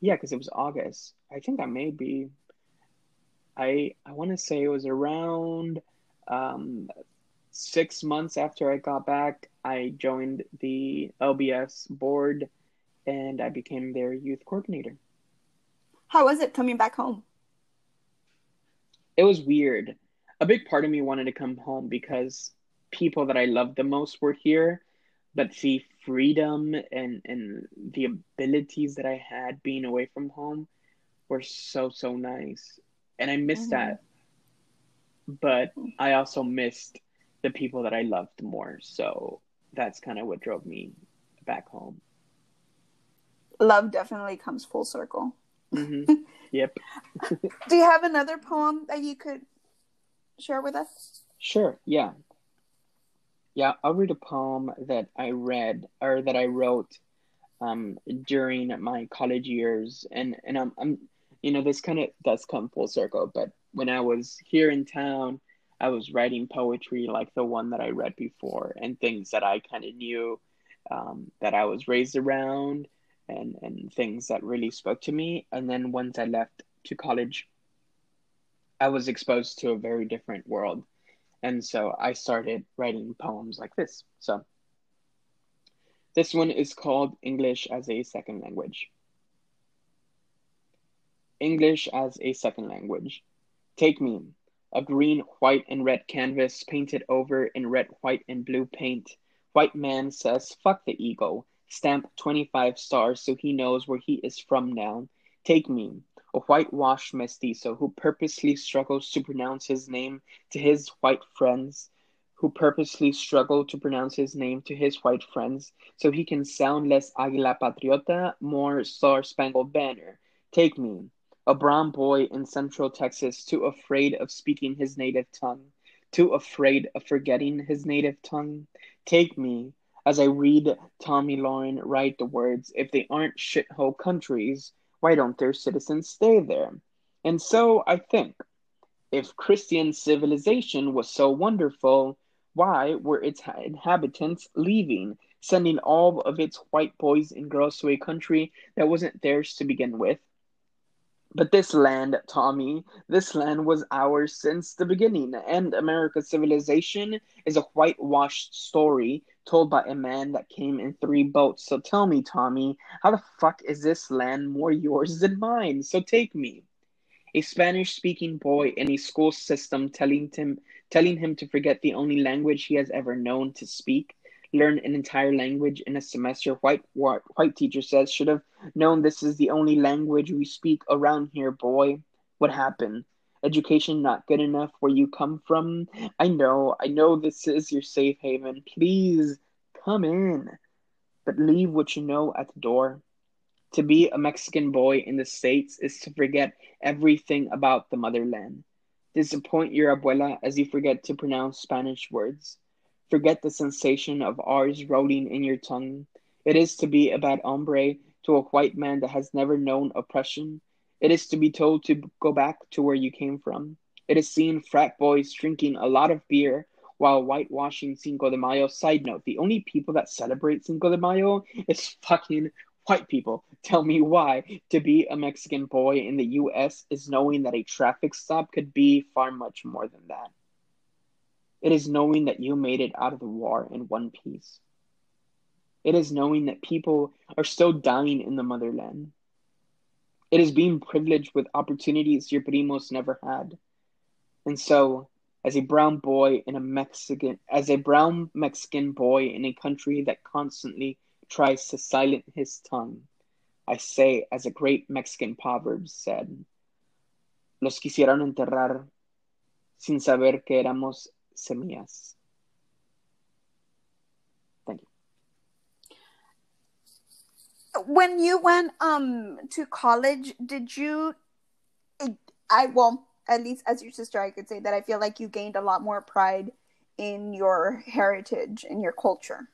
yeah, because it was August. I think I may be. I I want to say it was around um, six months after I got back, I joined the LBS board and I became their youth coordinator. How was it coming back home? It was weird. A big part of me wanted to come home because people that I loved the most were here, but the freedom and, and the abilities that I had being away from home were so, so nice. And I missed mm-hmm. that. But I also missed the people that I loved more. So that's kind of what drove me back home. Love definitely comes full circle. Mm-hmm. Yep. Do you have another poem that you could share with us? Sure. Yeah. Yeah, I'll read a poem that I read or that I wrote um, during my college years, and and I'm, I'm you know this kind of does come full circle. But when I was here in town, I was writing poetry like the one that I read before and things that I kind of knew um, that I was raised around and, and things that really spoke to me. And then once I left to college, I was exposed to a very different world. And so I started writing poems like this. So this one is called English as a Second Language. English as a Second Language. Take me, a green, white, and red canvas painted over in red, white, and blue paint. White man says, fuck the ego. Stamp 25 stars so he knows where he is from now. Take me. a whitewashed mestizo who purposely struggles to pronounce his name to his white friends, who purposely struggle to pronounce his name to his white friends so he can sound less Águila Patriota, more Star Spangled Banner. Take me, a brown boy in Central Texas, too afraid of speaking his native tongue, too afraid of forgetting his native tongue. Take me, as I read Tomi Lahren write the words, if they aren't shithole countries, why don't their citizens stay there? And so I think, if Christian civilization was so wonderful, why were its inhabitants leaving, sending all of its white boys and girls to a country that wasn't theirs to begin with? But this land, Tomi, this land was ours since the beginning, and America's civilization is a whitewashed story told by a man that came in three boats. So tell me, Tomi, how the fuck is this land more yours than mine? So take me. A Spanish speaking boy in a school system telling him telling him to forget the only language he has ever known to speak, learn an entire language in a semester. White white, white teacher says should have known this is the only language we speak around here, boy. What happened? Education not good enough where you come from? I know, I know this is your safe haven. Please come in. But leave what you know at the door. To be a Mexican boy in the States is to forget everything about the motherland. Disappoint your abuela as you forget to pronounce Spanish words. Forget the sensation of R's rolling in your tongue. It is to be a bad hombre to a white man that has never known oppression. It is to be told to go back to where you came from. It is seeing frat boys drinking a lot of beer while whitewashing Cinco de Mayo. Side note, the only people that celebrate Cinco de Mayo is fucking white people tell me why to be a Mexican boy in the US is knowing that a traffic stop could be far much more than that. It is knowing that you made it out of the war in one piece. It is knowing that people are still dying in the motherland. It is being privileged with opportunities your primos never had. And so, as a brown boy in a Mexican, as a brown Mexican boy in a country that constantly tries to silence his tongue. I say, as a great Mexican proverb said, los quisieron enterrar sin saber que éramos semillas. Thank you. When you went um to college, did you I well, at least as your sister I could say that I feel like you gained a lot more pride in your heritage and your culture.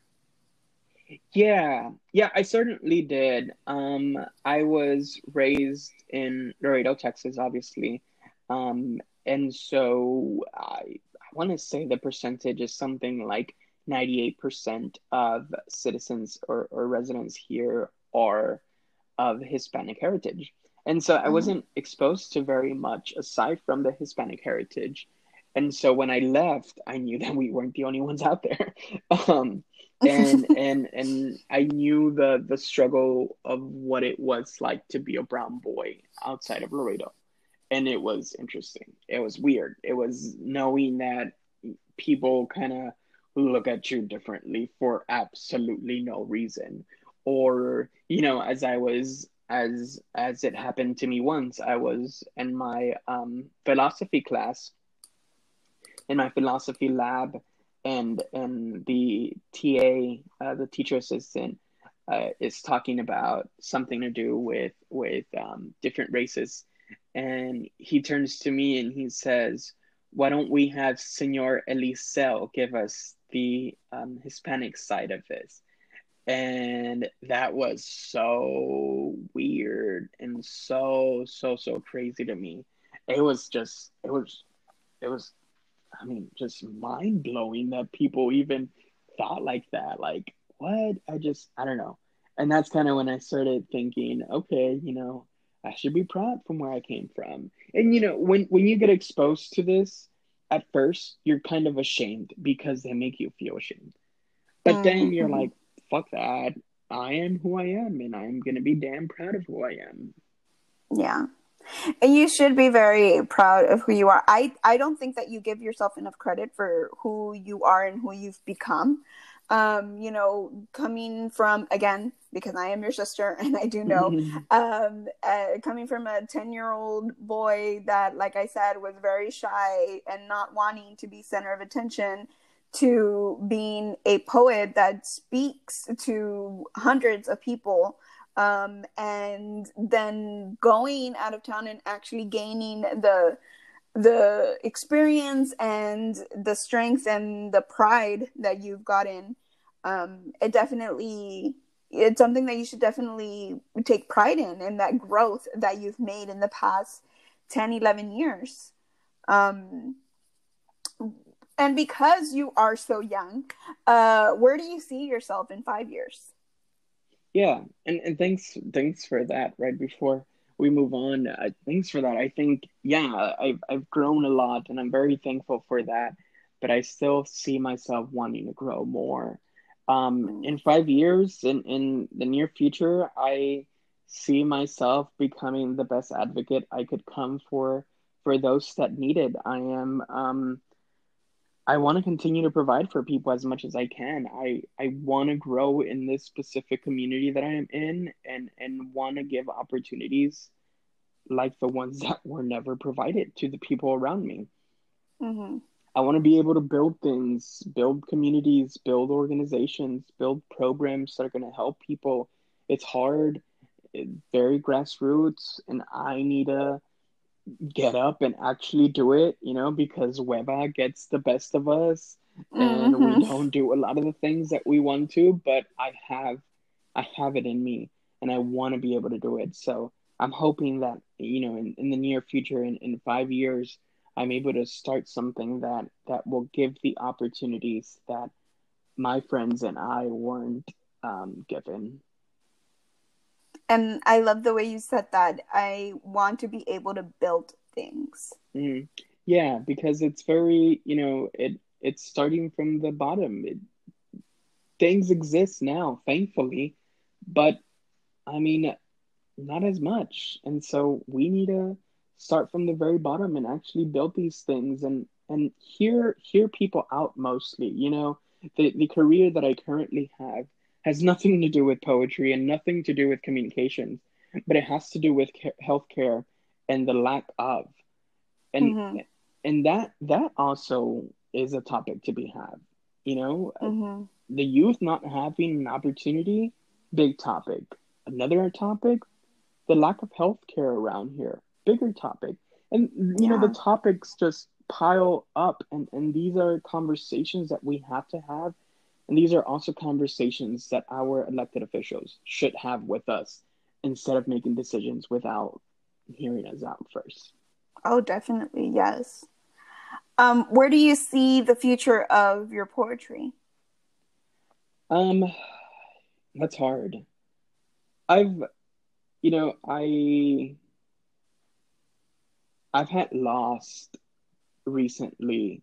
Yeah, yeah, I certainly did. Um, I was raised in Laredo, Texas, obviously. Um, and so I, I want to say the percentage is something like 98% of citizens or, or residents here are of Hispanic heritage. And so I mm-hmm. wasn't exposed to very much aside from the Hispanic heritage. And so when I left, I knew that we weren't the only ones out there. um, and and and I knew the the struggle of what it was like to be a brown boy outside of Laredo, and it was interesting. It was weird. It was knowing that people kind of look at you differently for absolutely no reason, or you know, as I was as as it happened to me once, I was in my um, philosophy class in my philosophy lab and and the TA, uh, the teacher assistant, uh, is talking about something to do with with um, different races, and he turns to me and he says, "Why don't we have Senor Eliseo give us the um, Hispanic side of this?" And that was so weird and so so so crazy to me. It was just it was it was I mean, just mind blowing that people even thought like that. Like, what? I just, I don't know. And that's kind of when I started thinking, okay, you know, I should be proud from where I came from. And you know, when when you get exposed to this, at first you're kind of ashamed because they make you feel ashamed. But then you're mm-hmm. like, fuck that. I am who I am and I'm gonna be damn proud of who I am. Yeah. And you should be very proud of who you are. I, I don't think that you give yourself enough credit for who you are and who you've become. Um, you know, coming from again because I am your sister and I do know, um, uh, coming from a ten year old boy that, like I said, was very shy and not wanting to be center of attention to being a poet that speaks to hundreds of people um, and then going out of town and actually gaining the the experience and the strength and the pride that you've gotten um, it definitely it's something that you should definitely take pride in and that growth that you've made in the past 10 11 years. Um, and because you are so young uh, where do you see yourself in five years? Yeah and, and thanks thanks for that right before we move on, uh, thanks for that. I think, yeah, I've, I've grown a lot and I'm very thankful for that, but I still see myself wanting to grow more. Um, in five years, in, in the near future, I see myself becoming the best advocate I could come for for those that need it. I am um, I want to continue to provide for people as much as I can. I I want to grow in this specific community that I am in and and want to give opportunities like the ones that were never provided to the people around me. Mm-hmm. I want to be able to build things, build communities, build organizations, build programs that are going to help people. It's hard, very grassroots, and I need to get up and actually do it, you know, because Weba gets the best of us and mm-hmm. we don't do a lot of the things that we want to, but I have I have it in me and I want to be able to do it. So I'm hoping that you know in, in the near future in, in five years I'm able to start something that that will give the opportunities that my friends and I weren't um, given. And I love the way you said that. I want to be able to build things. Mm-hmm. Yeah, because it's very you know it it's starting from the bottom. It, things exist now, thankfully, but I mean not as much. And so we need to start from the very bottom and actually build these things and and hear hear people out mostly. You know, the the career that I currently have has nothing to do with poetry and nothing to do with communications, but it has to do with healthcare and the lack of. And mm-hmm. and that that also is a topic to be had. You know, mm-hmm. the youth not having an opportunity, big topic. Another topic, the lack of health care around here, bigger topic. And you yeah. know, the topics just pile up and, and these are conversations that we have to have. And these are also conversations that our elected officials should have with us instead of making decisions without hearing us out first. Oh, definitely, yes. Um, where do you see the future of your poetry? Um, that's hard. I've you know, I I've had lost recently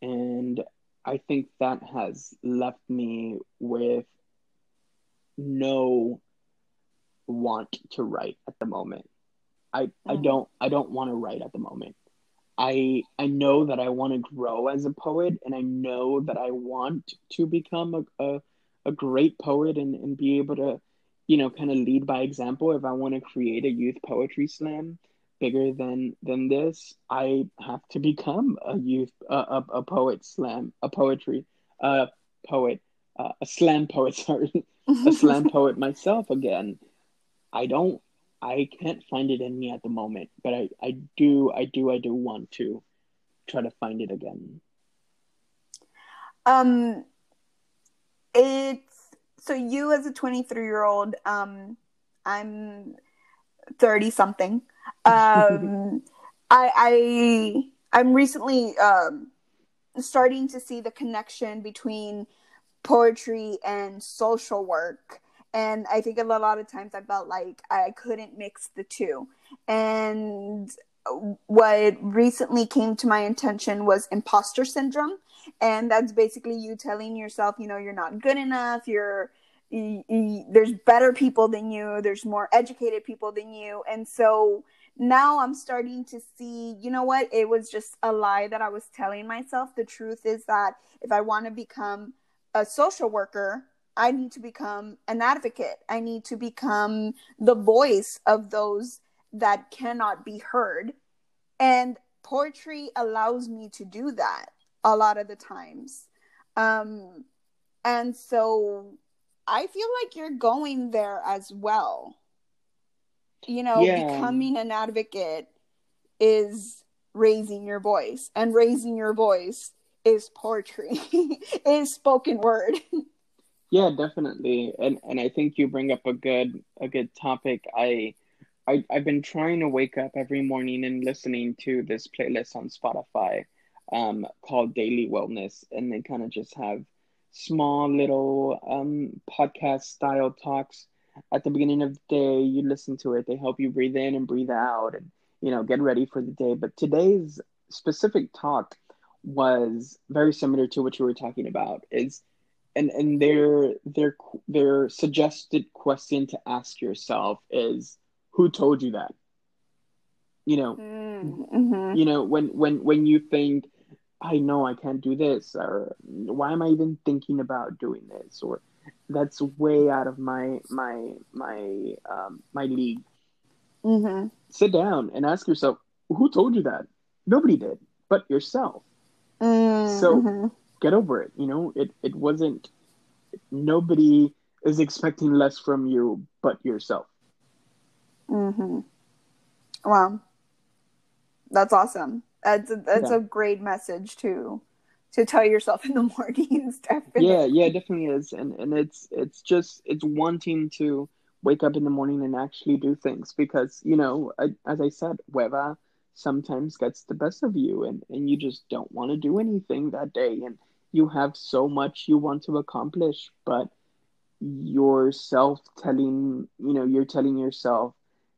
and I think that has left me with no want to write at the moment. I mm. I don't I don't want to write at the moment. I I know that I want to grow as a poet and I know that I want to become a a, a great poet and, and be able to you know, kind of lead by example. If I want to create a youth poetry slam bigger than than this, I have to become a youth uh, a, a poet slam a poetry a poet uh, a slam poet sorry a slam poet myself again. I don't I can't find it in me at the moment, but I I do I do I do want to try to find it again. Um, it's so you as a 23 year old um i'm 30 something um i i i'm recently um starting to see the connection between poetry and social work. And i think a lot of times i felt like i couldn't mix the two. And what recently came to my attention was imposter syndrome. And that's basically you telling yourself you know you're not good enough. You're you, you, there's better people than you. There's more educated people than you. And so now i'm starting to see you know what it was just a lie that i was telling myself the truth is that if i want to become a social worker, I need to become an advocate. I need to become the voice of those that cannot be heard. And poetry allows me to do that a lot of the times. Um, and so I feel like you're going there as well. You know, yeah. becoming an advocate is raising your voice, and raising your voice is poetry, is spoken word. Yeah, definitely. And and I think you bring up a good a good topic. I I I've been trying to wake up every morning and listening to this playlist on Spotify um called Daily Wellness and they kind of just have small little um podcast style talks at the beginning of the day. You listen to it. They help you breathe in and breathe out and you know, get ready for the day. But today's specific talk was very similar to what you were talking about. Is and and their their their suggested question to ask yourself is who told you that you know mm-hmm. you know when when when you think i know i can't do this or why am i even thinking about doing this or that's way out of my my my um my league mm-hmm. sit down and ask yourself who told you that nobody did but yourself mm-hmm. so get over it. You know, it it wasn't. Nobody is expecting less from you but yourself. Mhm. Wow. That's awesome. That's a, that's yeah. a great message to to tell yourself in the mornings. Definitely. Yeah, yeah, definitely is, and and it's it's just it's wanting to wake up in the morning and actually do things because you know, I, as I said, hueva sometimes gets the best of you, and and you just don't want to do anything that day, and you have so much you want to accomplish, but yourself telling, you know, you're telling yourself,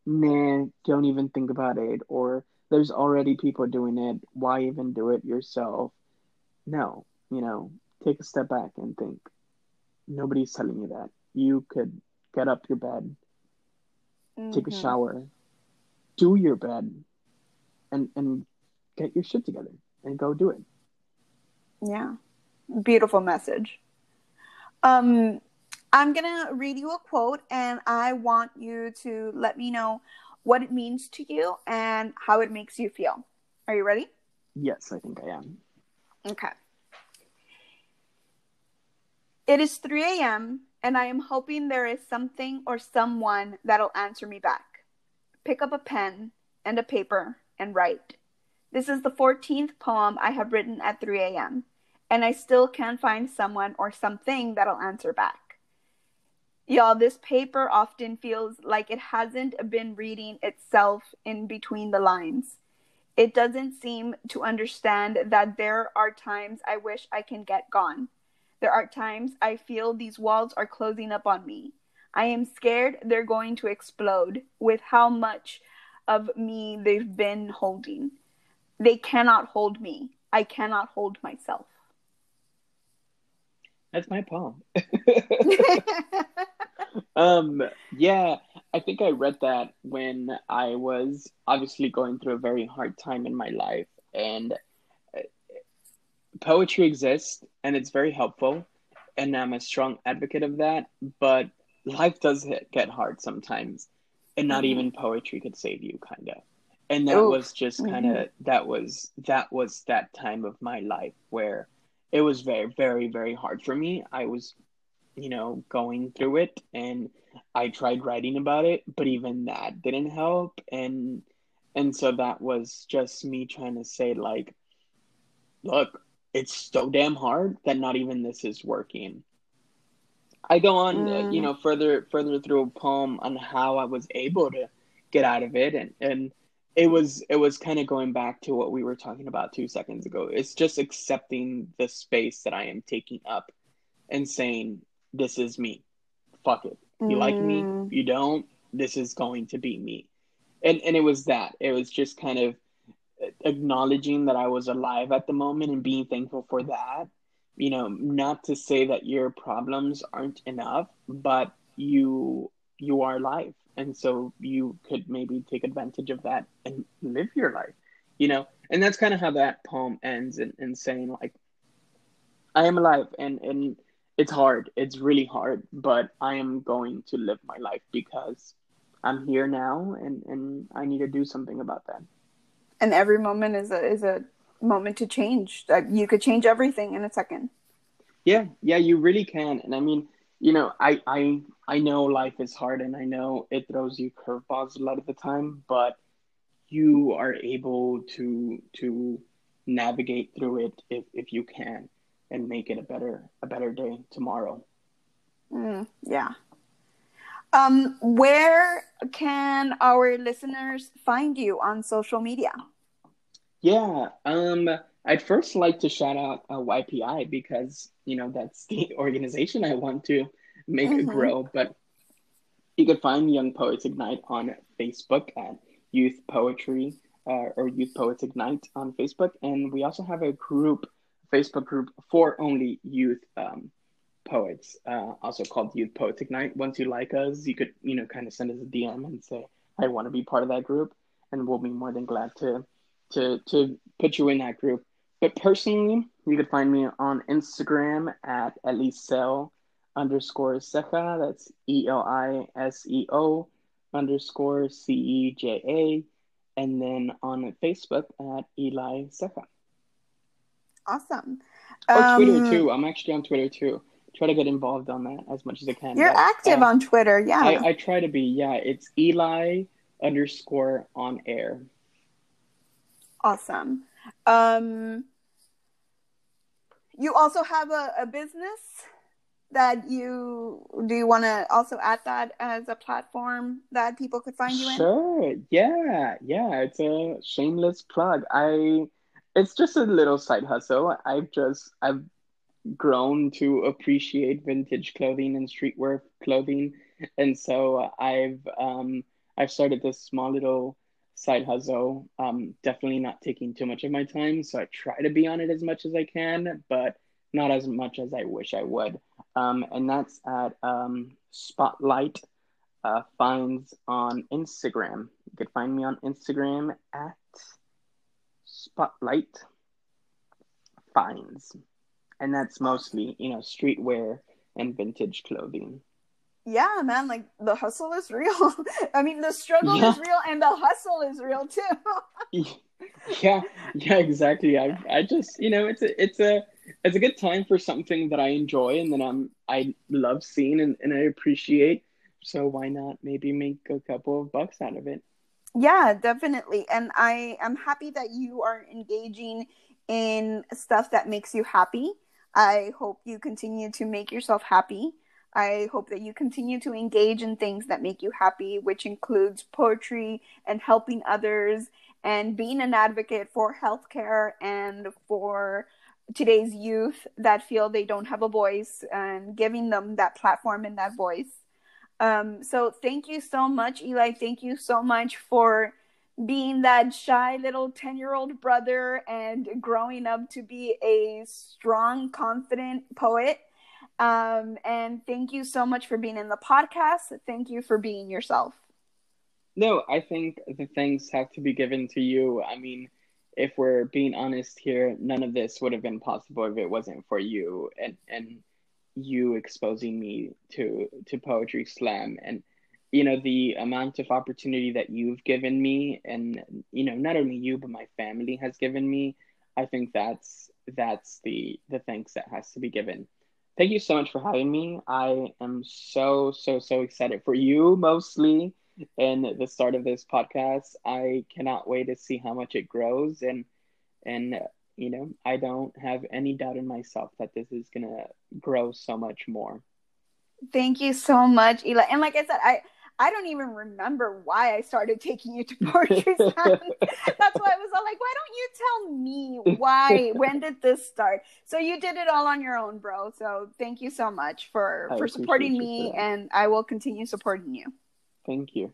nah, don't even think about it, or there's already people doing it. Why even do it yourself? No, you know, take a step back and think. Nobody's telling you that. You could get up your bed, mm-hmm. take a mm-hmm. shower, do your bed, and and get your shit together and go do it. Yeah beautiful message. Um, I'm gonna read you a quote, and I want you to let me know what it means to you and how it makes you feel. Are you ready? Yes, I think I am. Okay. It is 3 a.m., and I am hoping there is something or someone that'll answer me back. Pick up a pen and a paper and write. This is the 14th poem I have written at 3 a.m and I still can't find someone or something that'll answer back. Y'all, this paper often feels like it hasn't been reading itself in between the lines. It doesn't seem to understand that there are times I wish I can get gone. There are times I feel these walls are closing up on me. I am scared they're going to explode with how much of me they've been holding. They cannot hold me. I cannot hold myself. That's my poem. um, yeah, I think I read that when I was obviously going through a very hard time in my life, and uh, poetry exists and it's very helpful, and I'm a strong advocate of that. But life does get hard sometimes, and not mm-hmm. even poetry could save you, kind of. And that Ooh. was just kind of mm-hmm. that was that was that time of my life where it was very very very hard for me i was you know going through it and i tried writing about it but even that didn't help and and so that was just me trying to say like look it's so damn hard that not even this is working i go on mm. uh, you mm. know further further through a poem on how i was able to get out of it and and it was it was kind of going back to what we were talking about two seconds ago it's just accepting the space that i am taking up and saying this is me. Fuck it. You mm. like me? Mm. you don't? This is going to be me. And and it was that. It was just kind of acknowledging that i was alive at the moment and being thankful for that. You know not to say that your problems aren't enough but you you are alive. And so you could maybe take advantage of that and live your life you know? And that's kind of how that poem ends in, in saying like i am alive. And and it's hard. It's really hard, but I am going to live my life because I'm here now and, and I need to do something about that. And every moment is a is a moment to change. That you could change everything in a second. Yeah, yeah, you really can. And I mean, you know, I I I know life is hard and I know it throws you curveballs a lot of the time, but you are able to to navigate through it if, if you can and make it a better a better day tomorrow. Mm, yeah. Um, where can our listeners find you on social media? Yeah, um, I'd first like to shout out uh, YPI because you know that's the organization I want to make mm-hmm. grow. But you could find Young Poets Ignite on Facebook at Youth Poetry uh, or Youth Poets Ignite on Facebook, and we also have a group Facebook group for only youth um, poets, uh, also called Youth Poets Ignite. Once you like us, you could, you know, kind of send us a DM and say, I want to be part of that group, and we'll be more than glad to to to put you in that group. But personally, you could find me on Instagram at Eliseo underscore Ceja. That's E L I S E O underscore C E J A. And then on Facebook at Eli Ceja. Awesome. Or um, Twitter too. I'm actually on Twitter too. Try to get involved on that as much as I can. You're but, active uh, on Twitter, yeah. I, I try to be, yeah. It's Eli underscore on air. Awesome. Um, you also have a, a business that you do you want to also add that as a platform that people could find you in sure yeah yeah it's a shameless plug i it's just a little side hustle. I've just I've grown to appreciate vintage clothing and streetwear clothing, and so I've um, I've started this small little side hustle. Um, definitely not taking too much of my time, so I try to be on it as much as I can, but not as much as I wish I would. Um, and that's at um, Spotlight uh, Finds on Instagram. You could find me on Instagram at spotlight finds. And that's mostly, you know, streetwear and vintage clothing. Yeah, man, like the hustle is real. I mean, the struggle yeah. is real and the hustle is real too. yeah, yeah, exactly. I I just, you know, it's a it's a it's a good time for something that I enjoy and that I'm I love seeing and, and I appreciate. So why not maybe make a couple of bucks out of it? Yeah, definitely. And I am happy that you are engaging in stuff that makes you happy. I hope you continue to make yourself happy. I hope that you continue to engage in things that make you happy, which includes poetry and helping others and being an advocate for healthcare and for today's youth that feel they don't have a voice and giving them that platform and that voice. Um, so thank you so much, Eli. Thank you so much for being that shy little 10 year old brother and growing up to be a strong, confident poet. Um, and thank you so much for being in the podcast. Thank you for being yourself. No, I think the thanks have to be given to you. I mean, if we're being honest here, none of this would have been possible if it wasn't for you. And, and you exposing me to to poetry slam. And you know the amount of opportunity that you've given me and you know not only you but my family has given me i think that's that's the the thanks that has to be given. Thank you so much for having me. I am so so so excited for you mostly and the start of this podcast. I cannot wait to see how much it grows. And and you know, I don't have any doubt in myself that this is to grow so much more. Thank you so much, Eli. And like I said, I I don't even remember why I started taking you to poetry. That's why I was all like, why don't you tell me why? when did this start? So you did it all on your own, bro. So thank you so much for I for supporting me, and I will continue supporting you. Thank you.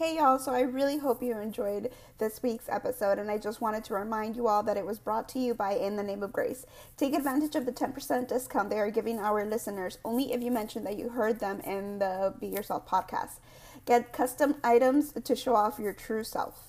Hey y'all, so I really hope you enjoyed this week's episode, and I just wanted to remind you all that it was brought to you by In the Name of Grace. Take advantage of the 10% discount they are giving our listeners only if you mention that you heard them in the Be Yourself podcast. Get custom items to show off your true self.